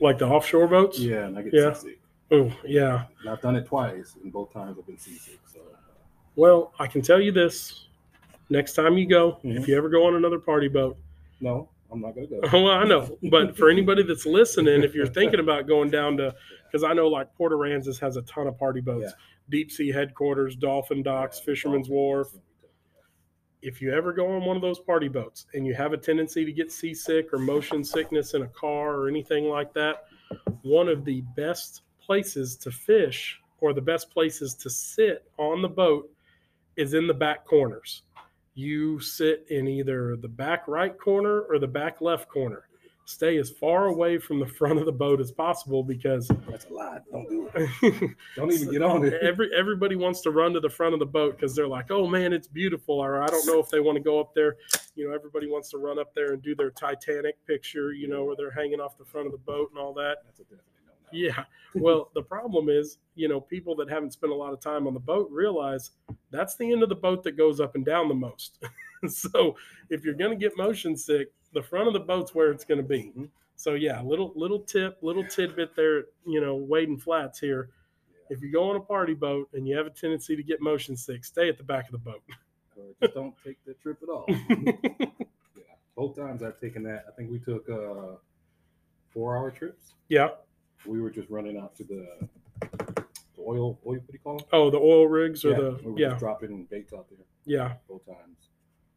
like the offshore boats. Yeah, and I get Yeah. seasick. Oh, yeah. And I've done it twice, and both times I've been seasick. So Well, I can tell you this: next time you go, Mhm. if you ever go on another party boat, no, I'm not gonna go. well, I know, but for anybody that's listening, if you're thinking about going down to, because I know like Port Aransas has a ton of party boats, deep sea headquarters, Dolphin Docks, Yeah, Fisherman's Wharf. that's what we took, If you ever go on one of those party boats and you have a tendency to get seasick or motion sickness in a car or anything like that, one of the best places to fish or the best places to sit on the boat is in the back corners. You sit in either the back right corner or the back left corner. Stay as far away from the front of the boat as possible because. That's a lot. Don't do it. Don't even get on it. every everybody wants to run to the front of the boat because they're like, "Oh man, it's beautiful." Or I don't know if they want to go up there. You know, everybody wants to run up there and do their Titanic picture. You know, where they're hanging off the front of the boat and all that. That's a definite. Yeah. Well, the problem is, you know, people that haven't spent a lot of time on the boat realize that's the end of the boat that goes up and down the most. so if you're going to get motion sick, the front of the boat's where it's going to be. So yeah, little little tip, little tidbit there. You know, wading flats here. If you go on a party boat and you have a tendency to get motion sick, stay at the back of the boat. Or just don't take the trip at all. yeah. Both times I've taken that. I think we took uh, four hour trips. yeah. We were just running out to the, the oil, oil, what do you call it? Oh, the oil rigs or yeah, the we were yeah just dropping baits out there yeah. both times.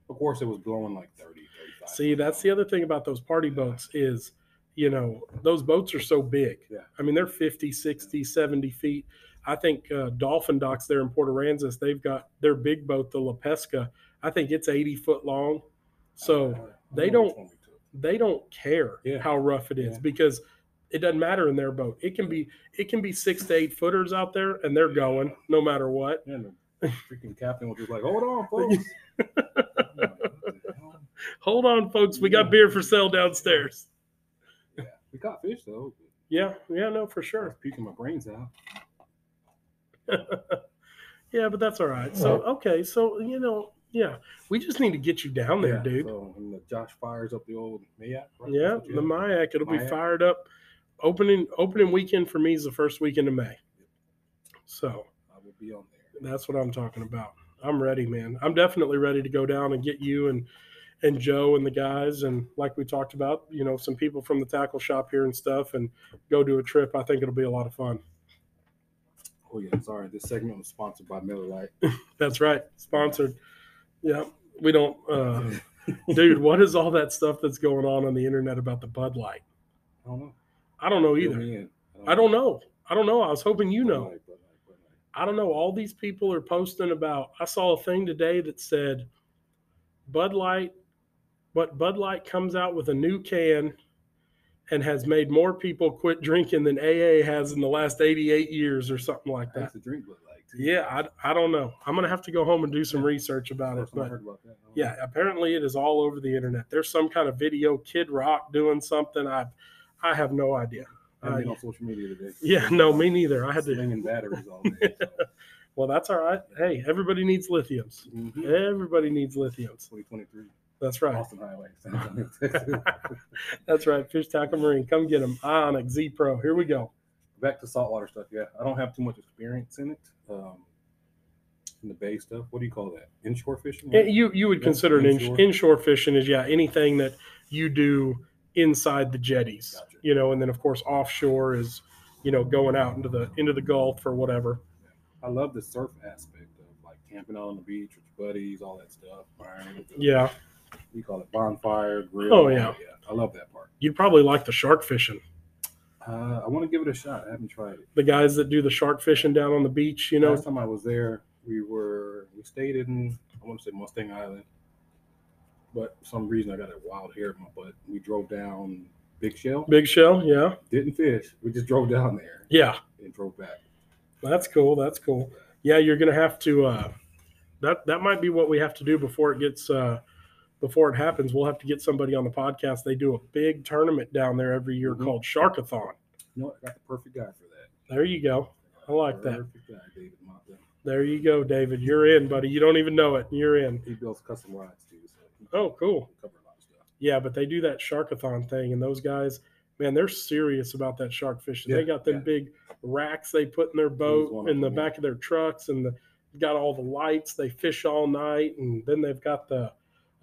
Of course, it was blowing like 30, 35. See, that's the other thing about those party boats is, you know, those boats are so big. Yeah. I mean, they're 50, 60, 70 feet. I think uh, Dolphin Docks there in Port Aransas, they've got their big boat, the La Pesca. I think it's 80 foot long. So Uh, they don't- one we took. they don't care Yeah. how rough it is Yeah. because it doesn't matter in their boat. It can be it can be six to eight footers out there and they're going no matter what. Yeah, the freaking captain was just like, hold on, folks. I'm like, "What the hell?" Hold on, folks, we got beer for sale downstairs. yeah, we caught fish though. Yeah, yeah, no, for sure. was puking my brains out. Yeah, but that's all right. So okay, so you know, yeah, we just need to get you down there, Yeah, dude. So when the Josh fires up the old Majek, right? yeah, That's what you the? Majek, it'll be fired up. Opening opening weekend for me is the first weekend of May. So I will be on there. That's what I'm talking about. I'm ready, man. I'm definitely ready to go down and get you and and Joe and the guys and like we talked about, you know, some people from the tackle shop here and stuff and go do a trip. I think it'll be a lot of fun. Oh yeah, sorry. This segment was sponsored by Miller Lite. That's right. Sponsored. Yeah. We don't uh dude, what is all that stuff that's going on on the internet about the Bud Light? I don't know. I don't know either. I don't know. I don't know. I was hoping you know. Light, Bud Light, Bud Light. I don't know. All these people are posting about. I saw a thing today that said Bud Light, but Bud Light comes out with a new can and has made more people quit drinking than AA has in the last 88 years or something like that. used to drink Bud Light too. Yeah, I, I don't know. I'm going to have to go home and do some research about it. First time I But about that. I don't yeah, apparently it is all over the internet. There's some kind of video, Kid Rock doing something. I, I have no idea. Know. I haven't been on social media today. yeah, no, me neither. I had to. bring in batteries all day. so. Well, that's all right. Hey, everybody needs lithiums. Mhm. Everybody needs lithiums. 2023, That's right. Boston Highway, San Antonio, Texas. That's right. Fish Tackle Marine. Come get them. Ionic Z Pro. Here we go. Back to saltwater stuff. Yeah, I don't have too much experience in it. Um, in the bay stuff. What do you call that? Inshore fishing? Right? You you would Yeah, consider it inshore. inshore. inshore fishing is yeah anything that you do inside the jetties. Gotcha. You know, and then of course offshore is you know, going out into the into the Gulf or whatever. I love the surf aspect of like camping out on the beach with your buddies, all that stuff. Burn, Yeah, we call it bonfire grill. Oh, yeah. yeah. I love that part. you'd probably like the shark fishing. Uh, I want to give it a shot. I haven't tried it. The guys that do the shark fishing down on the beach, you know. last time I was there, we were we stayed in I want to say Mustang Island, but for some reason I got a wild hair in my butt. We drove down Big Shell, Big shell, yeah, didn't fish. We just drove down there yeah. and drove back. That's cool. That's cool. Yeah, you're gonna have to. Uh, that that might be what we have to do before it gets uh, before it happens. We'll have to get somebody on the podcast. They do a big tournament down there every year Mhm. called Sharkathon. You know? I got the perfect guy for that. There you go. I like that. Perfect guy, David. There you go, David. You're in, buddy. You don't even know it. You're in. He builds custom rods too, so Oh, cool. Yeah, but they do that Sharkathon thing, and those guys, man, they're serious about that shark fishing. they got them yeah. big racks they put in their boat in the them, yeah. back of their trucks, and the, got all the lights. They fish all night, and then they've got the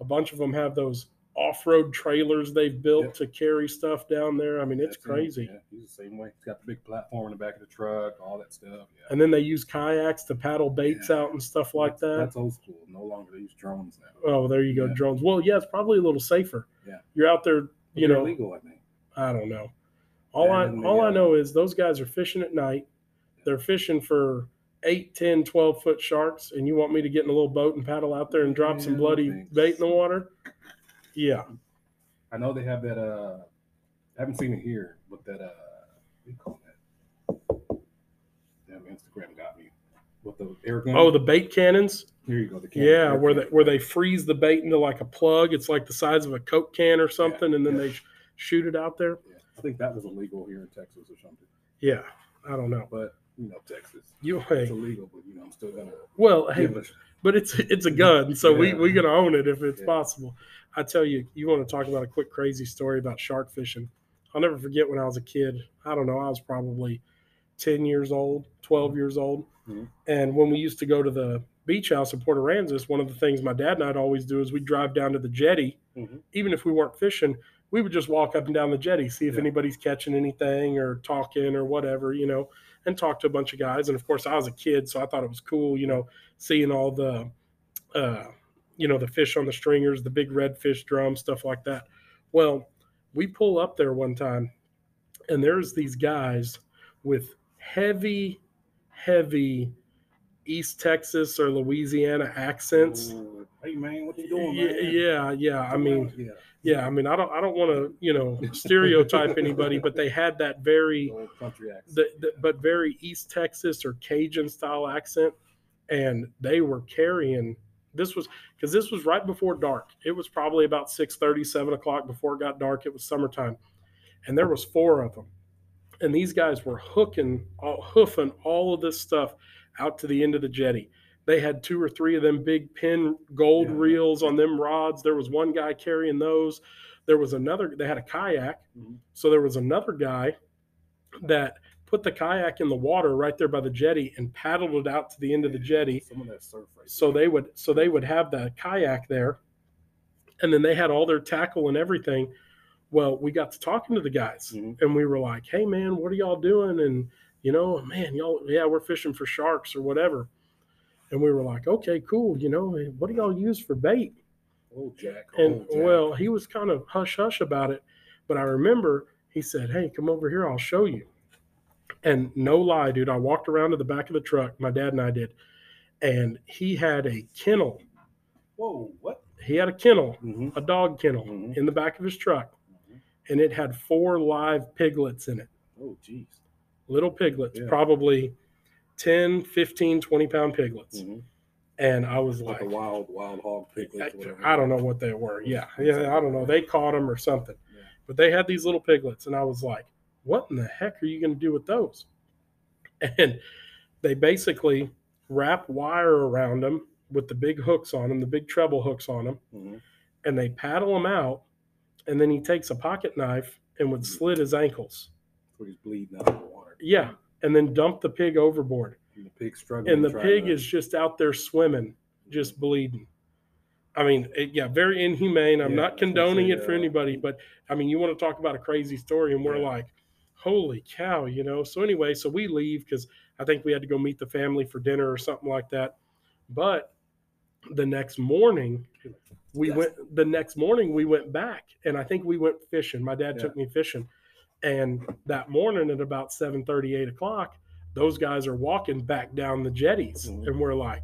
a bunch of them have those off-road trailers they've built Yeah. to carry stuff down there. I mean, it's That's him. crazy. Yeah, he's the same way. He's got the big platform in the back of the truck, all that stuff. Yeah. And then they use kayaks to paddle baits Yeah. out and stuff like that's, that. That's old school. No longer they use drones now. Oh, there you go, Yeah. drones. Well, yeah, it's probably a little safer. Yeah. You're out there, you know. illegal, I think. I don't know. All I all I know is those guys are fishing at night. They're fishing for 8, 10, 12 foot sharks, and you want me to get in a little boat and paddle out there and drop some bloody thanks. bait in the water? Yeah. I know they have that. Uh, I haven't seen it here, but that. Uh, what do you call that? Damn, Instagram got me. With the air gun. Oh, the bait cannons. here you go. The can, Yeah, where they where they freeze the bait into like a plug. It's like the size of a Coke can or something, and then yeah. they sh- shoot it out there. Yeah, I think that was illegal here in Texas or something. Yeah, I don't know. But you know, Texas, You it's illegal, but you know, I'm still gonna. well, hey, it but it's it's a gun, so we Yeah. we gonna own it if it's Yeah. possible. I tell you, you want to talk about a quick crazy story about shark fishing? I'll never forget when I was a kid. I don't know, I was probably ten years old, twelve years old, Mhm. and when we used to go to the beach house in Port Aransas, one of the things my dad and I'd always do is we'd drive down to the jetty, Mhm. even if we weren't fishing. We would just walk up and down the jetty, see if Yeah. anybody's catching anything or talking or whatever, you know, and talk to a bunch of guys. And of course, I was a kid, so I thought it was cool, you know, seeing all the, uh, you know, the fish on the stringers, the big redfish drum, stuff like that. Well, we pull up there one time, and there's these guys with heavy, heavy East Texas or Louisiana accents. Hey man, what you doing, Yeah, man? yeah, yeah. I mean, yeah, yeah. I mean, I don't, I don't want to, you know, stereotype anybody, but they had that very, country accent. the, the, but very East Texas or Cajun style accent, and they were carrying. This was because this was right before dark. It was probably about 6 7 o'clock before it got dark. It was summertime, and there was four of them, and these guys were hooking, all, hoofing all of this stuff out to the end of the jetty. They had two or three of them big pin gold Yeah. reels on them rods. There was one guy carrying those. There was another. They had a kayak, Mhm. so there was another guy that put the kayak in the water right there by the jetty and paddled it out to the end of the jetty. Some of that surf right So they would so they would have the kayak there, and then they had all their tackle and everything. Well, we got to talking to the guys, Mhm. and we were like, "Hey, man, what are y'all doing?" And you know, man, y'all, yeah, we're fishing for sharks or whatever. And we were like, "Okay, cool. You know, what do y'all use for bait?" Old Jack. And Jack. well, he was kind of hush hush about it, but I remember he said, "Hey, come over here, I'll show you." And no lie, dude, I walked around to the back of the truck. My dad and I did, and he had a kennel. whoa, what? He had a kennel, Mm-hmm. a dog kennel, Mhm. in the back of his truck, and it had four live piglets in it. Oh, jeez. Little piglets, Yeah. probably 10, 15, 20 pound piglets. Mhm. And I was Like like, a wild, wild hog piglets. I, I don't know what they were. Yeah, yeah, I don't know. They caught them or something. Yeah. But they had these little piglets, and I was like, "What in the heck are you going to do with those?" And they basically wrap wire around them with the big hooks on them, the big treble hooks on them, Mhm. and they paddle them out. And then he takes a pocket knife and would slit his ankles. Where he's bleeding out of the water. Yeah, and then dump the pig overboard. And the pig struggling. and the pig to- is just out there swimming, just bleeding. I mean, it, yeah, very inhumane. I'm Yeah, not condoning it for anybody, but I mean, you want to talk about a crazy story, and we're Yeah. like, holy cow, you know. So anyway, so we leave because I think we had to go meet the family for dinner or something like that. But the next morning, we Yes. went. The next morning we went back, and I think we went fishing. My dad Yeah. took me fishing, and that morning at about seven thirty, eight o'clock, those guys are walking back down the jetties, Mhm. and we're like,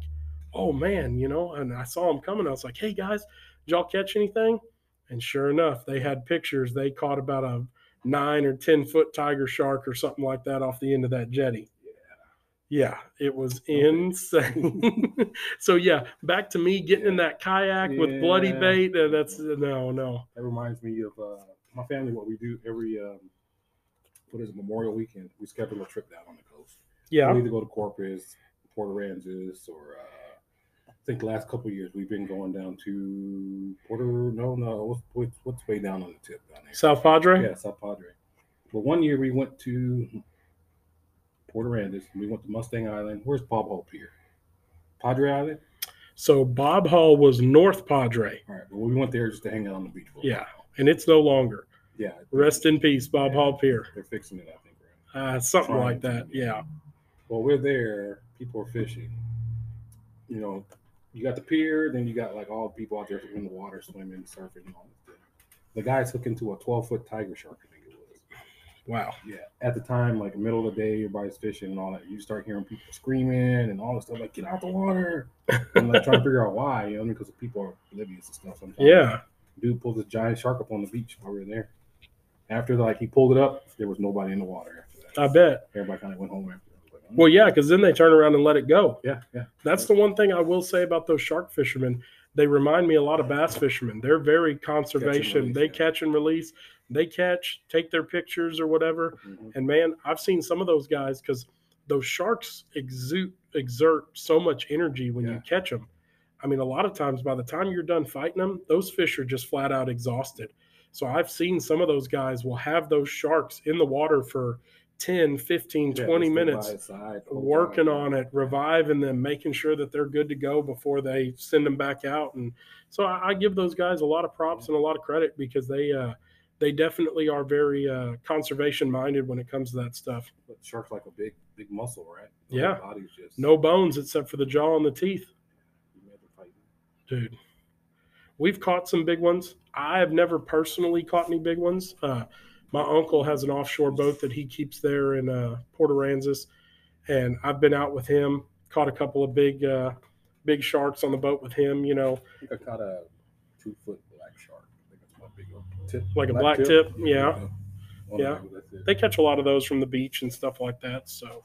"Oh man," you know. And I saw them coming. I was like, "Hey guys, did y'all catch anything?" And sure enough, they had pictures. They caught about a nine or ten foot tiger shark or something like that off the end of that jetty. Yeah, it was insane. so yeah, back to me getting in that kayak with bloody bait. Uh, that's no, no. That reminds me of uh, my family. What we do every um, what is it Memorial Weekend? We schedule a trip down on the coast. Yeah, We either go to Corpus, Port Aransas, or uh, I think last couple of years we've been going down to Porter. No, no, what's, what's way down on the tip down there? South Padre. Yeah, South Padre. But one year we went to Port Aransas. We went to Mustang Island. Where's Bob Hall Pier? Padre Island. So Bob Hall was North Padre. All right, but we went there just to hang out on the beach. Yeah. while. and it's no longer. yeah. Rest in peace, Bob Yeah. Hall Pier. They're fixing it, I think. Right. Uh, something Trying like that. Yeah. Well, we're there. People are fishing. You know, you got the pier, then you got like all the people out there in the water, swimming, surfing, and all that stuff. The guy's hooking into a 12 foot tiger shark, I think it was. Wow. Yeah. At the time, like middle of the day, everybody's fishing and all that. You start hearing people screaming and all this stuff, like, get out the water. and like trying to figure out why, you know, because people are oblivious and stuff sometimes. Yeah. Dude pulled this giant shark up on the beach while we were there. After like he pulled it up, there was nobody in the water after that. I bet. Everybody kind of went home after. I was like. Well, yeah, because then they turn around and let it go. yeah, yeah. That's the one thing I will say about those shark fishermen. They remind me a lot of bass fishermen. They're very conservation. release, they yeah. catch and release. They catch, take their pictures or whatever. Mhm. And man, I've seen some of those guys because those sharks exude exert so much energy when you catch them. I mean, a lot of times by the time you're done fighting them, those fish are just flat out exhausted. So I've seen some of those guys will have those sharks in the water for 10, 15, Yeah, 20 just stay by minutes his side the whole working on it, reviving them, making sure that they're good to go before they send them back out. And so I, I give those guys a lot of props and a lot of credit because they uh, they definitely are very uh, conservation minded when it comes to that stuff. But shark's like a big, big muscle, right? The Yeah. body's just No bones except for the jaw and the teeth, You imagine fighting. dude. We've caught some big ones. I have never personally caught any big ones. Uh, my uncle has an offshore boat that he keeps there in uh, Port Aransas, and I've been out with him. Caught a couple of big, uh, big sharks on the boat with him. You know, I think I caught a two foot black shark. I think that's my big one. Tip, Like a black tip? Yeah. One of Yeah. those, that's it. they catch a lot of those from the beach and stuff like that. So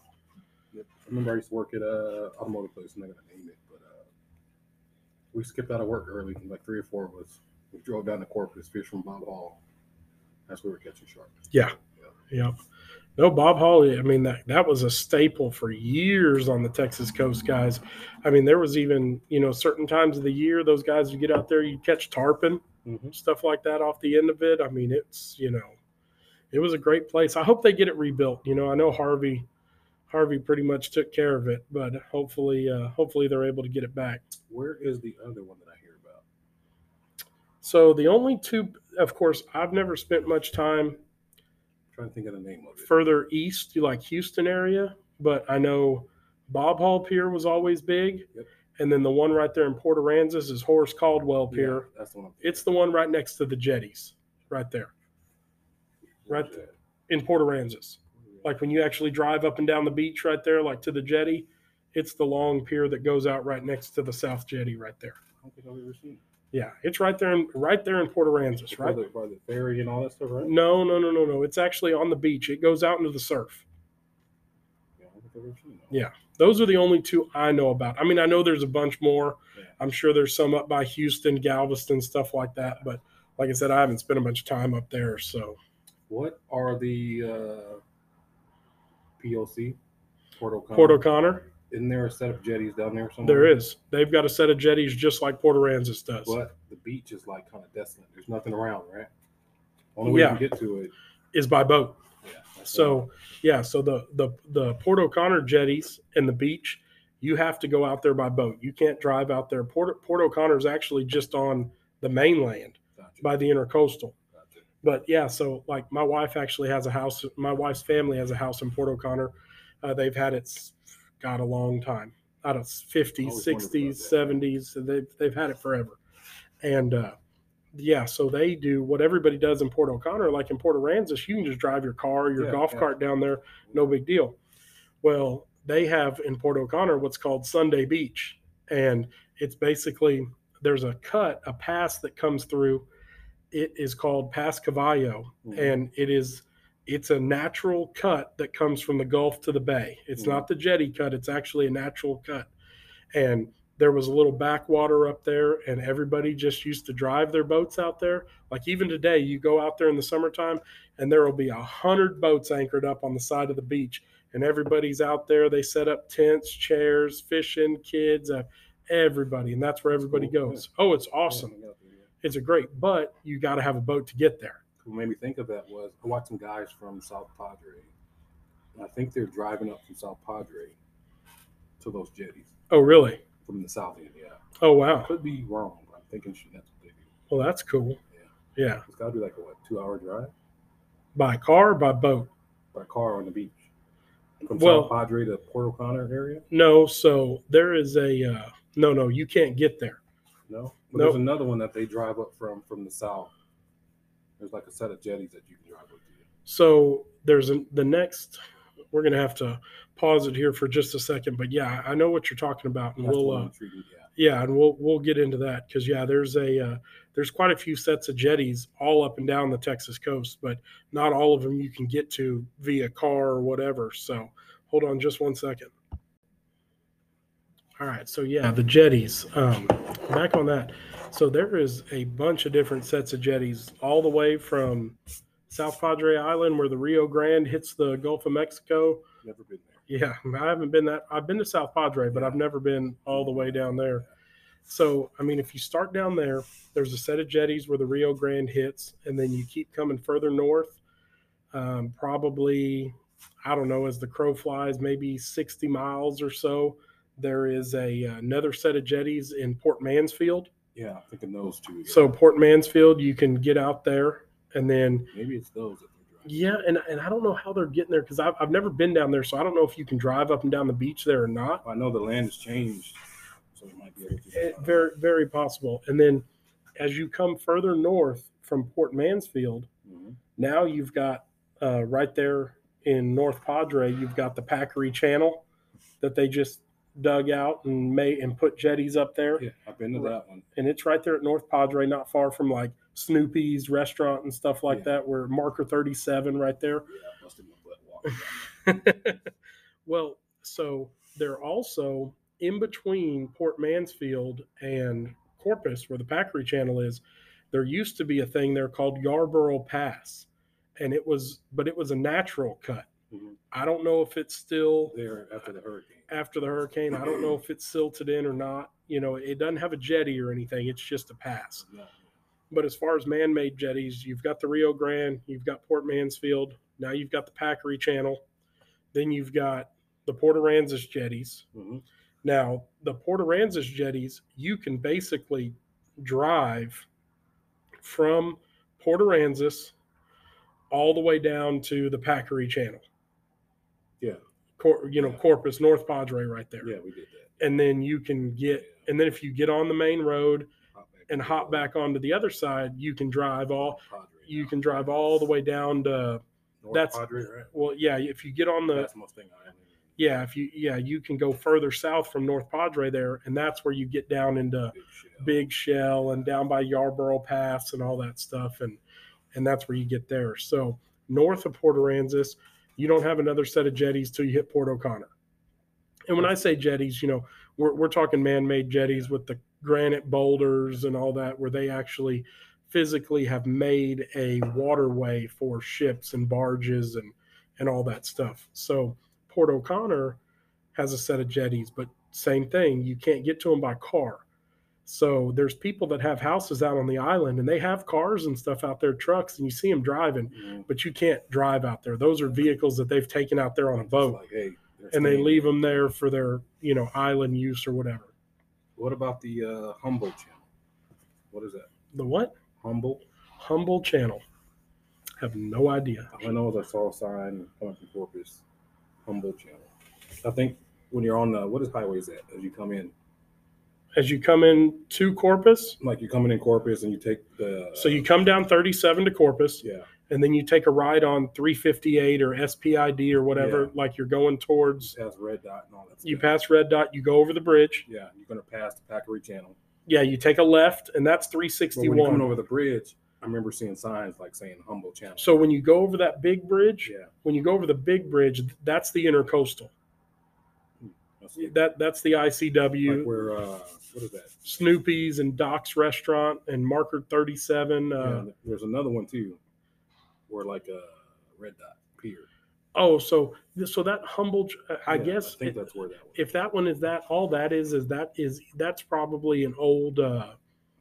Yep. I remember I used to work at a automotive place. I'm not gonna name it, but uh, we skipped out of work early. Like three or four of us. We drove down to Corpus, fish from Bob Hall. That's where we were catching sharks. yeah, Yep. no Bob Holly. I mean that that was a staple for years on the Texas coast, guys. I mean there was even you know certain times of the year those guys would get out there, you'd catch tarpon, Mm-hmm. stuff like that off the end of it. I mean it's you know it was a great place. I hope they get it rebuilt. You know I know Harvey. Harvey pretty much took care of it, but hopefully, uh, hopefully they're able to get it back. Where is the other one that I hear? So the only two, of course, I've never spent much time I'm trying to think of the name of it. further east, you like Houston area, but I know Bob Hall Pier was always big. Yep. And then the one right there in Port Aransas is Horace Caldwell Pier. Yeah, that's the one. It's the one right next to the jetties, right there right that? in Port Aransas. Like when you actually drive up and down the beach right there, like to the jetty, it's the long pier that goes out right next to the South Jetty right there. I don't think I've ever seen it. Yeah, it's right there in right there in Port Aransas, right? By the, by the ferry and all that stuff, right? No, no, no, no, no. It's actually on the beach. It goes out into the surf. Yeah, I don't think I've ever seen that. Yeah. Those are the only two I know about. I mean, I know there's a bunch more. Yeah. I'm sure there's some up by Houston, Galveston, stuff like that. But like I said, I haven't spent a bunch of time up there. So What are the uh, POC? Port O'Connor. Port O'Connor, Isn't there a set of jetties down there somewhere? there is. They've got a set of jetties just like Port Aransas does. But the beach is like kind of desolate. There's nothing around, right? Only way Yeah. you can get to it. Is by boat. Yeah. So yeah, so the the the Port O'Connor jetties and the beach, you have to go out there by boat. You can't drive out there. Port Port O'Connor is actually just on the mainland. Gotcha. by the intercoastal. Gotcha. but yeah, so like my wife actually has a house. My wife's family has a house in Port O'Connor. Uh, they've had it, got a long time. Out of 50s, Always wondered about 60s, 70s. So they've, they've had it forever. And uh, yeah, so they do what everybody does in Port O'Connor. Like in Port Aransas, you can just drive your car, your Yeah, golf yeah. cart down there, no big deal. Well, they have in Port O'Connor what's called Sunday Beach. And it's basically there's a cut, a pass that comes through. It is called Pass Cavallo, Mhm. and it is it's a natural cut that comes from the Gulf to the Bay. It's Mhm. not the jetty cut; it's actually a natural cut. And there was a little backwater up there, and everybody just used to drive their boats out there. Like even today, you go out there in the summertime, and there will be a hundred boats anchored up on the side of the beach, and everybody's out there. They set up tents, chairs, fishing, kids, uh, everybody, and that's where everybody cool, goes. Oh, it's awesome! I got that, yeah. It's a great, but you got to have a boat to get there. What made me think of that was I watched some guys from South Padre. And I think they're driving up from South Padre to those jetties Oh, really? from the south end. Yeah, Oh, wow. could be wrong. but I'm thinking shit, that's what they do. Well, that's cool. Yeah. It's got to be like a what two hour drive By car or by boat? by car on the beach from Well- South Padre to Port O'Connor area. No. So there is a, uh, no, no, you can't get there. No, but Nope. there's another one that they drive up from from the south. There's like a set of jetties that you can drive up to. So there's a, the next, we're going to have to pause it here for just a second. But yeah, I know what you're talking about. And That's we'll, uh, I'm yeah. Yeah, and we'll we'll get into that because yeah, there's a uh, there's quite a few sets of jetties all up and down the Texas coast, but not all of them you can get to via car or whatever. So hold on just one second. All right, so yeah, the jetties. Um, back on that. So there is a bunch of different sets of jetties, all the way from South Padre Island, where the Rio Grande hits the Gulf of Mexico, Never been there. yeah, I haven't been that. I've been to South Padre, but I've never been all the way down there. So, I mean, if you start down there, there's a set of jetties where the Rio Grande hits, and then you keep coming further north. Um, probably, I don't know, as the crow flies, maybe 60 miles or so. There is a another set of jetties in Port Mansfield. Yeah, I'm thinking those two. yeah. So Port Mansfield, you can get out there, and then maybe it's those that they're driving. yeah, and, and I don't know how they're getting there because I've, I've never been down there, so I don't know if you can drive up and down the beach there or not. I know the land has changed, so it might be able to. It, very, very possible. And then as you come further north from Port Mansfield, Mhm. now you've got uh, right there in North Padre, you've got the Packery Channel that they just dug out and made and put jetties up there, Yeah, I've been to that one. and it's right there at North Padre, not far from like Snoopy's restaurant and stuff like Yeah. that. Where marker thirty seven right there. Yeah, I busted my butt walking. well, so they're also in between Port Mansfield and Corpus, where the Packery Channel is. There used to be a thing there called Yarborough Pass, and it was, but it was a natural cut. Mhm. I don't know if it's still there after the hurricane. after the hurricane. I don't know if it's silted in or not. You know, it doesn't have a jetty or anything. It's just a pass. No. But as far as man-made jetties, you've got the Rio Grande, you've got Port Mansfield, now you've got the Packery Channel, then you've got the Port Aransas jetties. Mhm. Now, the Port Aransas jetties, you can basically drive from Port Aransas all the way down to the Packery Channel. Yeah. Cor- you know, Yeah. Corpus, North Padre, right there. Yeah, we did that. And then you can get, and then if you get on the main road Hop back and to hop the back onto the other side, you can drive all, Padre you can drive all the way down to, North that's- Padre, right? well, yeah, if you get on the, That's Mustang Island. yeah, if you, yeah, you can go further south from North Padre there, and that's where you get down into Big shell. Big Shell and down by Yarborough Pass and all that stuff, and and that's where you get there. So north of Port Aransas, you don't have another set of jetties till you hit Port O'Connor. And when I say jetties, you know, we're we're talking man-made jetties with the granite boulders and all that, where they actually physically have made a waterway for ships and barges and and all that stuff. So Port O'Connor has a set of jetties, but same thing, you can't get to them by car. So there's people that have houses out on the island and they have cars and stuff out there, trucks, and you see them driving, Mhm. but you can't drive out there. Those are vehicles that they've taken out there on a boat Like, hey, and they leave them there for their, you know, island use or whatever. What about the uh, Humboldt channel? What is that? The what? Humboldt? Humble channel. Have no idea. I know I saw a sign coming from Corpus, Humboldt Channel. I think when you're on the what is highways at as you come in, As you come in to Corpus, like you're coming in Corpus and you take the so you come down 37 to Corpus, yeah and then you take a ride on 358 or SPID or whatever, Yeah. like you're going towards. past red dot and all that. You pass Red Dot, you go over the bridge. yeah, you're gonna pass the Packery Channel. Yeah, you take a left, and that's But when you're 361. coming over the bridge, I remember seeing signs like saying Humble Channel. So when you go over that big bridge, yeah, when you go over the big bridge, that's the intercoastal. that's That that's the ICW, like where uh, what is that? Snoopy's and Doc's restaurant and Marker 37. Uh, yeah, there's another one too, where like a red dot pier. Oh, so so that humble, I Yeah, guess I think that's where that was. if that one is that, all that is is that is that's probably an old. uh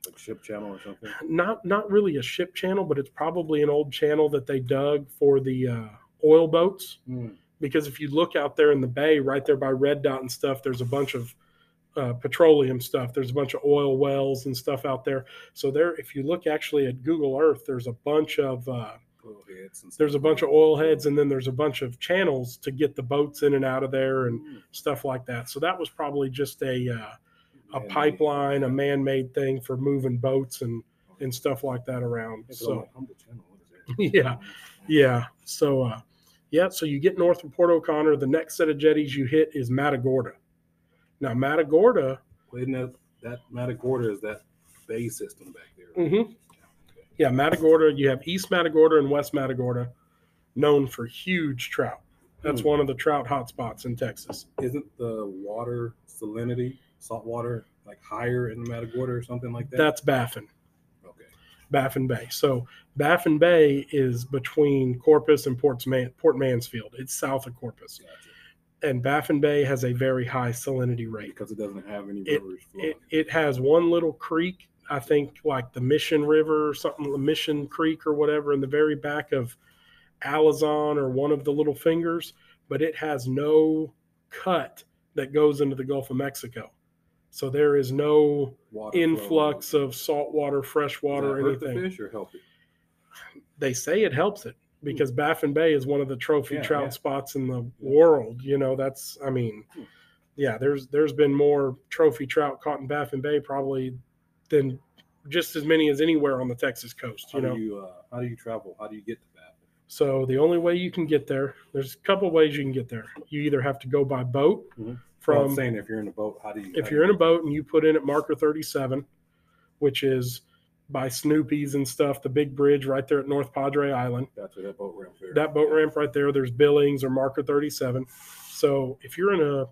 like ship channel or something. not not really a ship channel, but it's probably an old channel that they dug for the uh, oil boats. Hmm. Because if you look out there in the bay, right there by Red Dot and stuff, there's a bunch of uh, petroleum stuff. There's a bunch of oil wells and stuff out there. So there, if you look actually at Google Earth, there's a bunch of uh, Oil heads there's a bunch of oil heads, and then there's a bunch of channels to get the boats in and out of there and Hmm. stuff like that. So that was probably just a uh, a Man-made. pipeline, a man-made thing for moving boats and and stuff like that around. I'm So like, Channel, what is that? yeah, yeah. So uh, yeah, so you get north of Port O'Connor. The next set of jetties you hit is Matagorda. Now Matagorda, Well, isn't that that Matagorda is that bay system back there? Mm-hmm. yeah, Matagorda. You have East Matagorda and West Matagorda, known for huge trout. That's Hmm. one of the trout hotspots in Texas. Isn't the water salinity, salt water, like higher in Matagorda or something like that? That's Baffin. okay. Baffin Bay. So Baffin Bay is between Corpus and Port's Man- Port Mansfield. It's south of Corpus, Gotcha. And Baffin Bay has a very high salinity rate. Because it doesn't have any It- rivers flowing. It, it has one little creek, I think, like the Mission River or something, the Mission Creek or whatever, in the very back of Alazan or one of the little fingers, but it has no cut that goes into the Gulf of Mexico. So there is no Water influx flow. of salt water, fresh water, hurt the anything. fish or help it? they say it helps it because Baffin Bay is one of the trophy Yeah, trout yeah. spots in the world. You know, that's I mean, Hmm. yeah, there's there's been more trophy trout caught in Baffin Bay probably than just as many as anywhere on the Texas coast. How You know, do you uh, how do you travel? How do you get to Baffin? so the only way you can get there, there's a couple ways you can get there. You either have to go by boat Mhm. Well, from I'm saying if you're in a boat, how do you? if you're in a boat and you put in at marker 37 which is by snoopy's and stuff the big bridge right there at north padre island you, gotcha, that boat ramp there. that boat ramp right there there's billings or marker 37 so if you're in a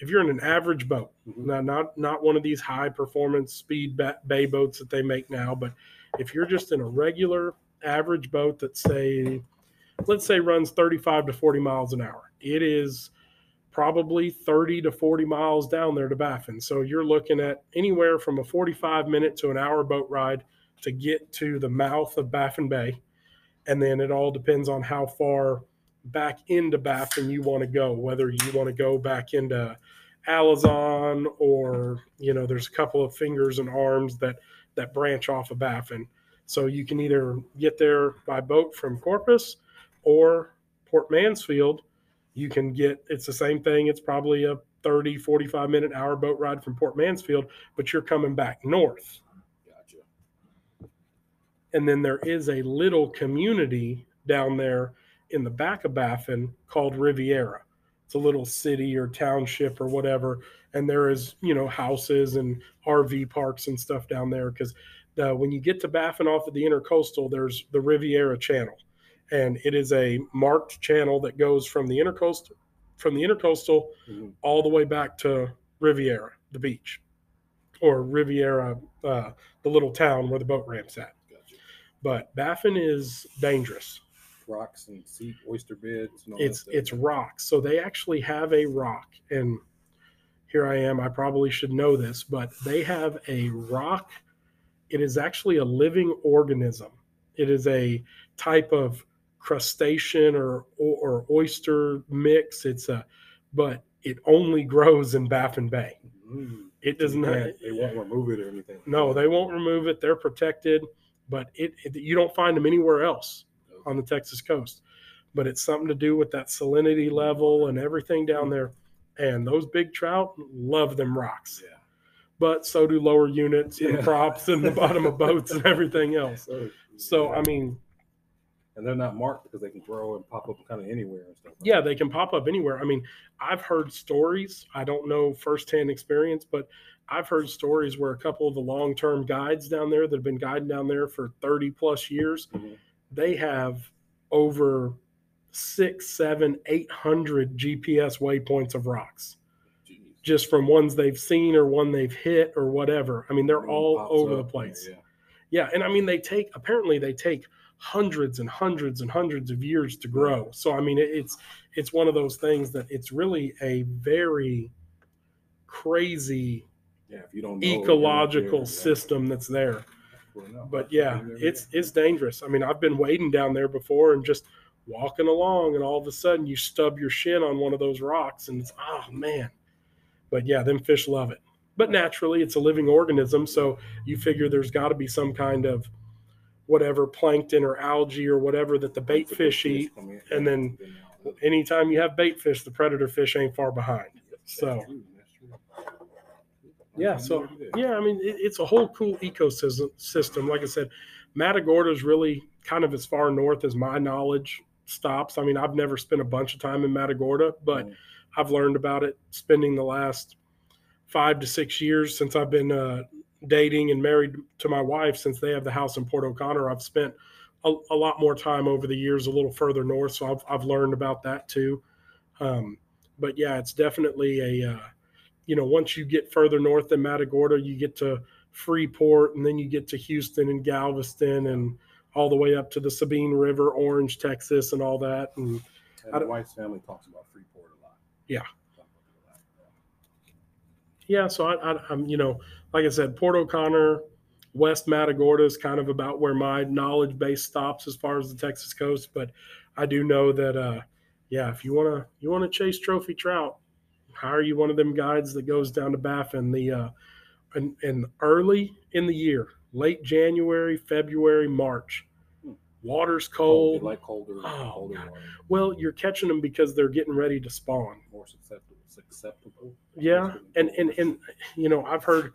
if you're in an average boat Mhm. now not not one of these high performance speed bay boats that they make now but if you're just in a regular average boat that say let's say runs 35 to 40 miles an hour it is probably 30 to 40 miles down there to Baffin. So you're looking at anywhere from a 45 minute to an hour boat ride to get to the mouth of Baffin Bay. And then it all depends on how far back into Baffin you want to go, whether you want to go back into Alazan or, you know, there's a couple of fingers and arms that that branch off of Baffin. So you can either get there by boat from Corpus or Port Mansfield you can get it's the same thing it's probably a 30 45 minute hour boat ride from port mansfield but you're coming back north. Gotcha. and then there is a little community down there in the back of baffin called riviera. It's a little city or township or whatever and there is you know houses and rv parks and stuff down there because uh, when you get to baffin off of the intercoastal there's the riviera channel and it is a marked channel that goes from the intercoastal from the intercoastal Mhm. all the way back to Riviera, the beach, or Riviera, uh, the little town where the boat ramp's at. Gotcha. But Baffin is dangerous. Rocks and sea oyster beds. And all It's it's rocks, so they actually have a rock, and here I am. I probably should know this, but they have a rock. It is actually a living organism. It is a type of crustacean or or oyster mix. It's a, but it only grows in Baffin Bay. Mm. It does not. They won't remove it or anything. No, they won't remove it. They're protected, but it, it you don't find them anywhere else. on the Texas coast. But it's something to do with that salinity level and everything down there. And those big trout love them rocks. Yeah. But so do lower units and Yeah. props and the bottom of boats and everything else. So. I mean, and they're not marked because they can grow and pop up kind of anywhere and stuff. like yeah, they can pop up anywhere. I mean, I've heard stories. I don't know firsthand experience, but I've heard stories where a couple of the long term guides down there that have been guiding down there for 30 plus years, Mhm. they have over six, seven, eight hundred GPS waypoints of rocks. Jeez. just from ones they've seen or one they've hit or whatever. I mean, they're all over the place. Yeah. Yeah, and I mean they take apparently they take hundreds and hundreds and hundreds of years to grow. So I mean it's it's one of those things that it's really a very crazy Yeah, if you don't know, ecological there, yeah. system that's there. But yeah, what it is. it's it's dangerous. I mean, I've been wading down there before and just walking along and all of a sudden you stub your shin on one of those rocks and it's oh man. But yeah, them fish love it. But naturally it's a living organism, so you figure there's got to be some kind of whatever plankton or algae or whatever that the bait fish eat. and then Anytime you have bait fish, the predator fish ain't far behind. So true, that's true. yeah, so what it is. yeah, I mean it, it's a whole cool ecosystem. System, like I said, Matagorda is really kind of as far north as my knowledge stops. I mean, I've never spent a bunch of time in Matagorda, but Mhm. I've learned about it spending the last five to six years since I've been uh, dating and married to my wife. Since they have the house in Port O'Connor, I've spent a, a lot more time over the years a little further north, so I've I've learned about that too. Um, but yeah, it's definitely a uh, you know once you get further north than Matagorda, you get to Freeport, and then you get to Houston and Galveston, and all the way up to the Sabine River, Orange, Texas, and all that. And And my wife's family talks about Freeport a lot. Yeah. Talk about it a lot, yeah, so I, I, I'm you know like I said, Port O'Connor, West Matagorda is kind of about where my knowledge base stops as far as the Texas coast. But I do know that uh, yeah, if you wanna you wanna chase trophy trout, hire you one of them guides that goes down to Baffin the uh, and, and early in the year, late January, February, March. Water's cold. They like colder, Oh, colder God. water, well, you're catching them because they're getting ready to spawn. more susceptible. Acceptable. Yeah, and and and you know, I've heard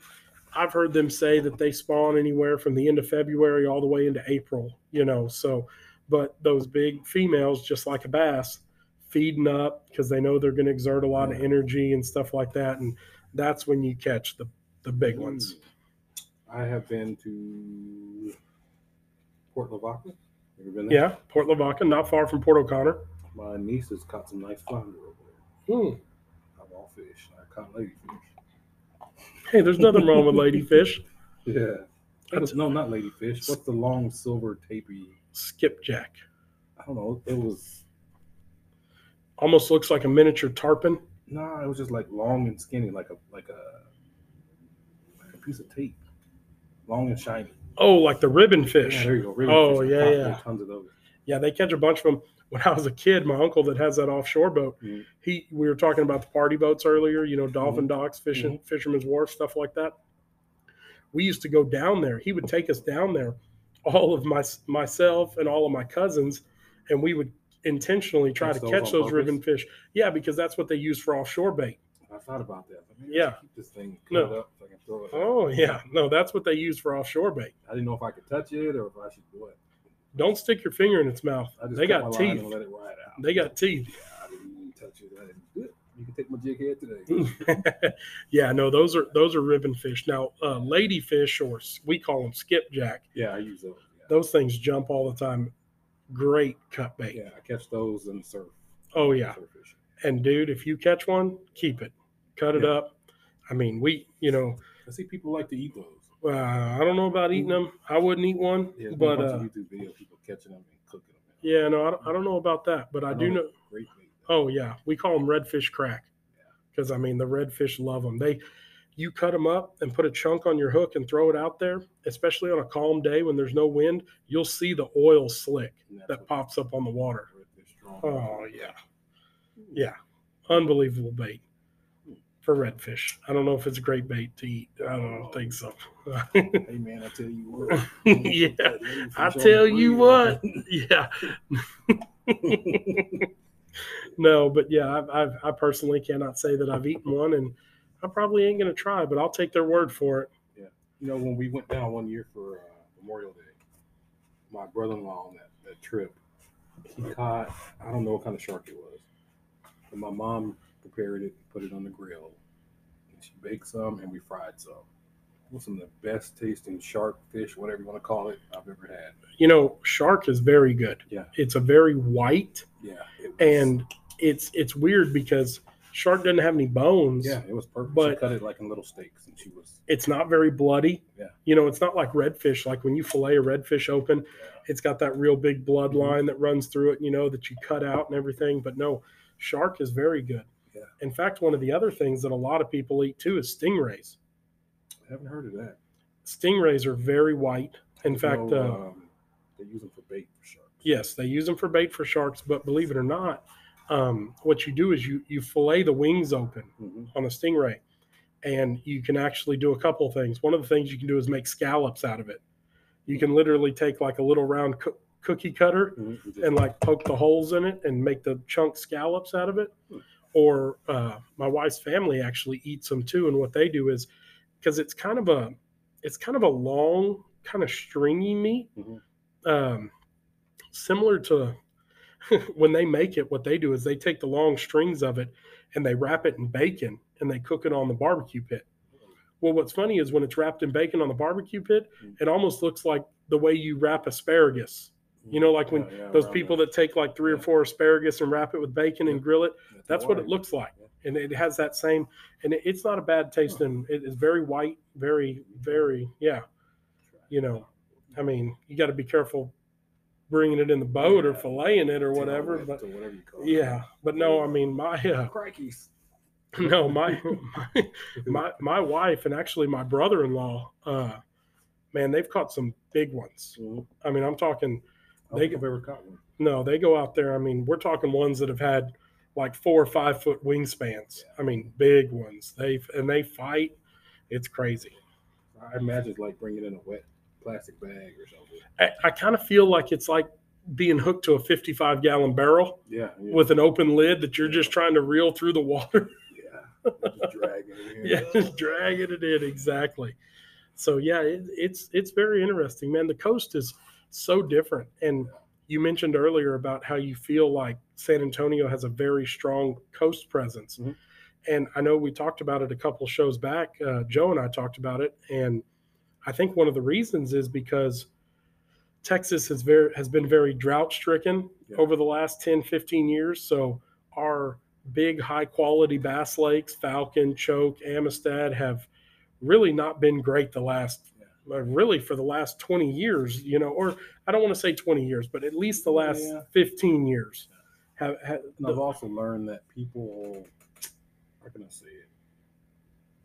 I've heard them say that they spawn anywhere from the end of February all the way into April, you know. So, but those big females just like a bass feeding up because they know they're going to exert a lot of energy and stuff like that and that's when you catch the the big ones. I have been to Port Lavaca. Ever been there? Yeah, Port Lavaca, not far from Port O'Connor. My niece has caught some nice flounder over there. Hmm. I've all fish. I caught ladyfish. Hey, there's nothing wrong with ladyfish. Yeah. That's- no, not ladyfish. What's the long silver tapy? Skipjack. I don't know. It was Almost looks like a miniature tarpon. no, it was just like long and skinny, like a like a like a piece of tape, long and shiny. Oh, like the ribbon fish. Yeah, there you go. ribbon Oh, fish. Yeah, yeah. Tons of those. Yeah, they catch a bunch of them. When I was a kid, my uncle that has that offshore boat, Mhm. he we were talking about the party boats earlier, you know, Mm-hmm. dolphin docks, fishing, fisherman's wharf, stuff like that. We used to go down there. He would take us down there, all of my myself and all of my cousins, and we would intentionally try to those catch those purpose? ribbon fish. Yeah, because that's what they use for offshore bait. I thought about that. Yeah. Keep this thing No. up so I can throw it. Oh yeah, no, that's what they use for offshore bait. I didn't know if I could touch it or if I should do it. Don't stick your finger in its mouth. They got teeth. let it ride out. They got teeth. Yeah, I didn't even touch it. I didn't do it. You can take my jig head today. yeah, no, those are those are ribbon fish. Now, uh, ladyfish, or we call them skipjack. Yeah, I use those. Yeah. Those things jump all the time. Great cut bait. Yeah, I catch those and surf. Oh yeah, Surf and dude, if you catch one, keep it, cut it Yeah. up. I mean, we, you know, I see people like to eat those. Uh, I don't know about eating them. I wouldn't eat one, Yeah, but a bunch uh, of YouTube videos people catching them and cooking them. yeah, no, I don't, I don't know about that, but I do know. Great bait. Oh yeah, we call them redfish crack because I mean the redfish love them. They, you cut them up and put a chunk on your hook and throw it out there, especially on a calm day when there's no wind. You'll see the oil slick that pops up on the water. Oh yeah, yeah, unbelievable bait. For redfish. I don't know if it's a great bait to eat. I don't think so. Hey man, I tell you what. Yeah, I tell you what. yeah. no, but yeah, I've, I've, I personally cannot say that I've eaten one, and I probably ain't gonna try, but I'll take their word for it. Yeah, you know, when we went down one year for uh, Memorial Day, my brother-in-law on that, that trip, he caught I don't know what kind of shark it was, but my mom prepared it, put it on the grill, and she baked some, and we fried some. It was some of the best tasting shark fish, whatever you want to call it, I've ever had. You know, shark is very good. Yeah. It's a very white, Yeah, it and it's it's weird because shark doesn't have any bones. yeah, it was perfect. she but- cut it like in little steaks, and she was It's not very bloody. Yeah. You know, it's not like redfish. Like when you fillet a redfish open, it's got that real big bloodline mm-hmm. that runs through it, you know, that you cut out and everything. But no, shark is very good. Yeah. In fact, one of the other things that a lot of people eat too is stingrays. I haven't heard of that. Stingrays are very white. In fact, know, uh, um, they use them for bait for sharks. yes, they use them for bait for sharks. But believe it or not, um, what you do is you you fillet the wings open Mhm. on a stingray, and you can actually do a couple of things. One of the things you can do is make scallops out of it. You can literally take like a little round coo- cookie cutter Mhm. And like poke the holes in it and make the chunk scallops out of it. Hmm. Or uh, my wife's family actually eats them too, and what they do is because it's kind of a it's kind of a long, kind of stringy meat, Mhm. um, similar to when they make it. What they do is they take the long strings of it and they wrap it in bacon and they cook it on the barbecue pit. Well, what's funny is when it's wrapped in bacon on the barbecue pit, Mm. it almost looks like the way you wrap asparagus. You know, like when Yeah, yeah, those people there. that take like three or four asparagus and wrap it with bacon and grill it. Yeah, That's what it looks like, Yeah. and it has that same. And it, it's not a bad taste, and it is very white, very, very, yeah. You know, I mean, you got to be careful bringing it in the boat or filleting it or whatever. But or whatever you call it. yeah, but no, I mean, my uh, Crikeys. no, my my my, my wife and actually my brother-in-law, uh, man, they've caught some big ones. Mhm. I mean, I'm talking. They- I've ever caught one. No, they go out there. I mean, we're talking ones that have had like four or five foot wingspans. I mean, big ones. They and they fight. It's crazy. I imagine it's like bringing in a wet plastic bag or something. I, I kind of feel like it's like being hooked to a 55 gallon barrel Yeah. yeah. with an open lid that you're just trying to reel through the water. yeah. Just dragging it in. yeah, just dragging it in exactly. So yeah, it, it's it's very interesting, man. The coast is so different, and you mentioned earlier about how you feel like San Antonio has a very strong coast presence, Mhm. and I know we talked about it a couple shows back. Uh, Joe and I talked about it, and I think one of the reasons is because Texas has very has been very drought stricken Yeah. over the last 10, 15 years. So our big high quality bass lakes, Falcon, Choke, Amistad have really not been great the last really for the last 20 years, you know, or I don't want to say 20 years, but at least the last Yeah. 15 years have, have And I've also learned that people, how can I say it?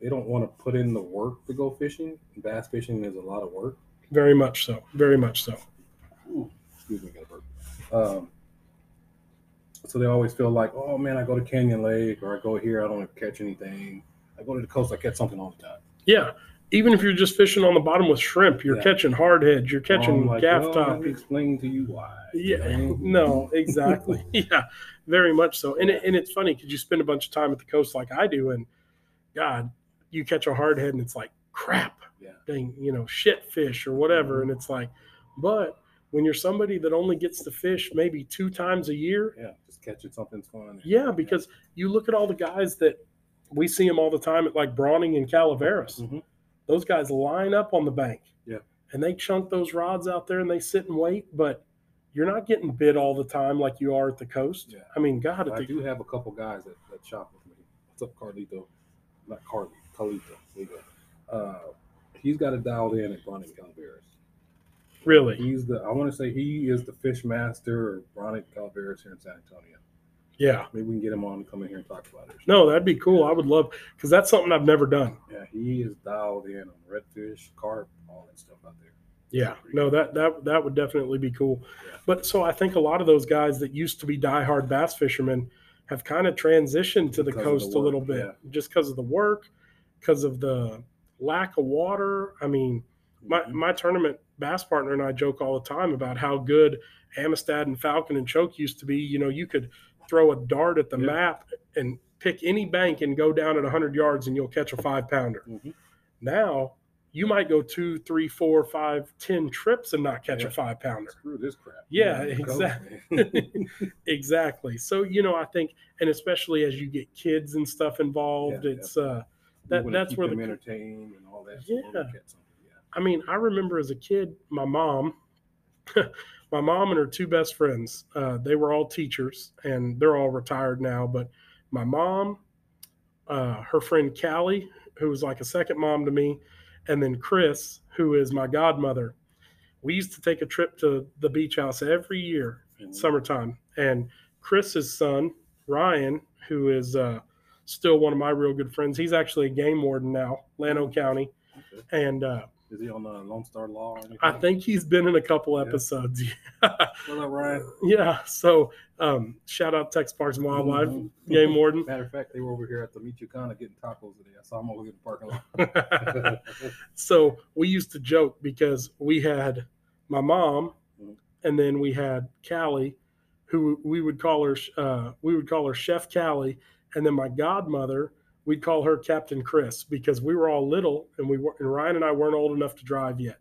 They don't want to put in the work to go fishing. Bass fishing is a lot of work. very much so, very much so. Ooh, excuse me, got a burp. Um, so they always feel like, oh man, I go to Canyon Lake or I go here, I don't catch anything. I go to the coast, I catch something all the time. Yeah. Even if you're just fishing on the bottom with shrimp, you're Yeah. catching hardheads, you're catching like, gaff well, top. Explain to you why. you Yeah, know? no, exactly. yeah, very much so. And it, and it's funny because you spend a bunch of time at the coast like I do, and God, you catch a hardhead and it's like crap, Yeah. dang, you know, shit fish or whatever, and it's like, but when you're somebody that only gets to fish maybe two times a year, Yeah, just catching something's fun. yeah, because you look at all the guys that we see them all the time at like Braunig and Calaveras. Mhm. Those guys line up on the bank. Yeah. And they chunk those rods out there and they sit and wait, but you're not getting bit all the time like you are at the coast. Yeah. I mean, God, I the, do have a couple guys that, that shop with me. What's up, Carlito? Not Carly, Carlito. There you go. Uh, he's got it dialed in at Braunig Calaveras. really. He's the I want to say he is the fish master of Braunig Calaveras here in San Antonio. Yeah. Maybe we can get him on to come in here and talk about it. No, that'd be cool. I would love because that's something I've never done. Yeah, he is dialed in on redfish, carp, all that stuff out there. Yeah. No, that that that would definitely be cool. Yeah. But so I think a lot of those guys that used to be diehard bass fishermen have kind of transitioned to the Because of the coast a little bit yeah. just because of the work, because of the lack of water. I mean, my, Mhm. my tournament bass partner and I joke all the time about how good Amistad and Falcon and Choke used to be. You know, you could throw a dart at the Yeah. map and pick any bank and go down at 100 yards and you'll catch a five pounder. Mhm. Now, you might go two, three, four, five, ten trips and not catch Yeah. a five pounder. Screw this crap. Yeah, exactly. exactly. So, you know, I think, and especially as you get kids and stuff involved, Yeah, it's, uh, That- that's where the- entertained and all that. Yeah. look at something, yeah. I mean, I remember as a kid, my mom, my mom and her two best friends, uh, they were all teachers and they're all retired now. But my mom, uh, her friend Callie, who was like a second mom to me, and then Chris, who is my godmother. We used to take a trip to the beach house every year And summertime. And Chris's son, Ryan, who is uh, still one of my real good friends, he's actually a game warden now, Llano County. Okay. And uh, Is he on the Lone Star Law? Or? I think he's been in a couple episodes. What up, Ryan? yeah. So um, shout out Texas Parks and Wildlife Mhm. game warden. Matter of fact, they were over here at the Michoacana getting tacos today. I saw them over here in the parking lot. so we used to joke because we had my mom Mhm. and then we had Callie, who we would call her uh, we would call her Chef Callie, and then my godmother we'd call her Captain Chris because we were all little and we were and Ryan and I weren't old enough to drive yet.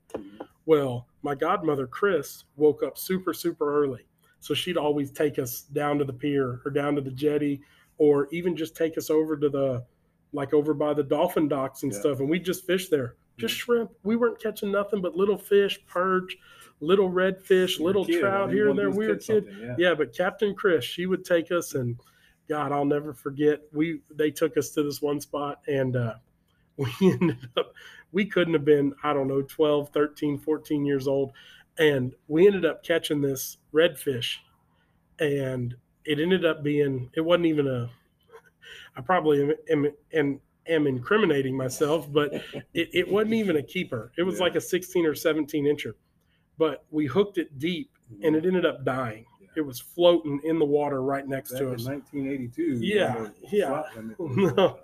Well, my godmother Chris woke up super super early, so she'd always take us down to the pier or down to the jetty, or even just take us over to the like over by the dolphin docks and Yeah. stuff, and we'd just fish there, just Mhm. shrimp. We weren't catching nothing but little fish, perch, little redfish, You were a little kid, trout here and there. We were kid, Yeah. yeah, but Captain Chris, she would take us and God, I'll never forget. We they took us to this one spot and uh we ended up we couldn't have been, I don't know, 12, 13, 14 years old. And we ended up catching this redfish. And it ended up being it wasn't even a I probably am am, am, am incriminating myself, but it, it wasn't even a keeper. It was Yeah. like a 16 or 17 incher. But we hooked it deep and it ended up dying. It was floating in the water right next Back to us. 1982. Yeah, yeah. slot limit was, No.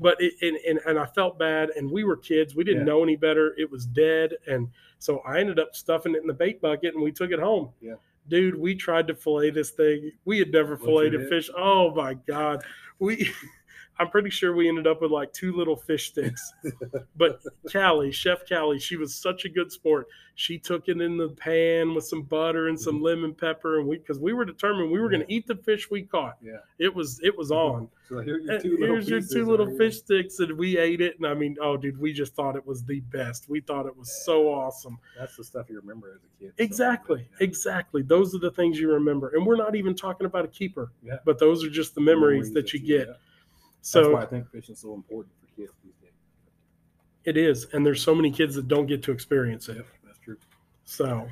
But it, and, and and I felt bad, and we were kids. We didn't Yeah. know any better. It was dead, and so I ended up stuffing it in the bait bucket, and we took it home. Yeah. Dude, we tried to fillet this thing. We had never What filleted fish. Oh my god, we. I'm pretty sure we ended up with like two little fish sticks. but Callie, Chef Callie, she was such a good sport. She took it in the pan with some butter and some mm-hmm. lemon pepper, and we because we were determined we were going to eat the fish we caught. yeah. It was it was on. So here your two little Here's your two little right fish sticks, and we ate it. And I mean, oh, dude, we just thought it was the best. We thought it was so awesome. That's the stuff you remember as a kid. so, Exactly, yeah. exactly. Those are the things you remember, and we're not even talking about a keeper. Yeah. But those are just the memories, that you get. yeah. That's why I think fishing's so important for kids these days. it is, and there's so many kids that don't get to experience it. That's true. So,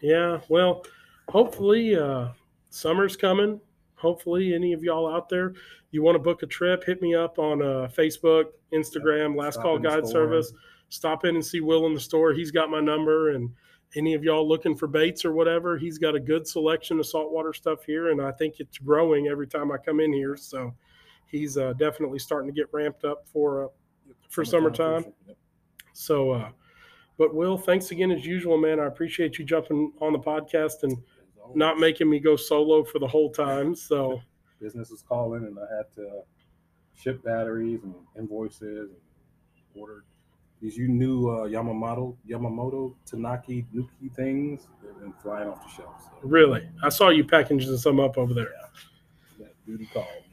yeah, well, hopefully uh, summer's coming. Hopefully, any of y'all out there, you want to book a trip, hit me up on uh, Facebook, Instagram, Last Call Guide. Service. Stop in and see Will in the store. He's got my number, and any of y'all looking for baits or whatever, he's got a good selection of saltwater stuff here, and I think it's growing every time I come in here. So, he's uh, definitely starting to get ramped up for uh, for summertime. Yep. so, uh, but Will, thanks again as usual, man. I appreciate you jumping on the podcast and not making me go solo for the whole time. So, business was calling, and I had to ship batteries and invoices and order these you new uh, Yamamoto Yamamoto Tanaki Nuki things. They've been flying off the shelves. So, really, I saw you packaging some up over there. yeah, duty called.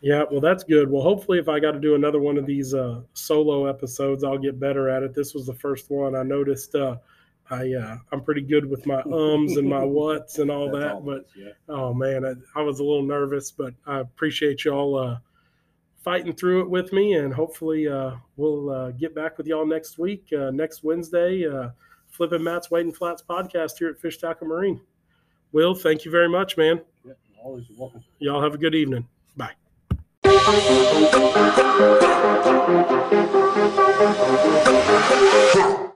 Yeah. Well, that's good. Well, hopefully, if I got to do another one of these uh, solo episodes, I'll get better at it. This was the first one. I noticed uh, I uh, I'm pretty good with my ums and my whats and all that, but yeah. Oh man, I, I was a little nervous, but I appreciate y'all uh, fighting through it with me, and hopefully uh, we'll uh, get back with y'all next week, uh, next Wednesday. Uh, Flipping Matt's Wading Flats podcast here at Fish Tackle Marine. Will, thank you very much, man. yeah. Always welcome. Y'all have a good evening. Thank you.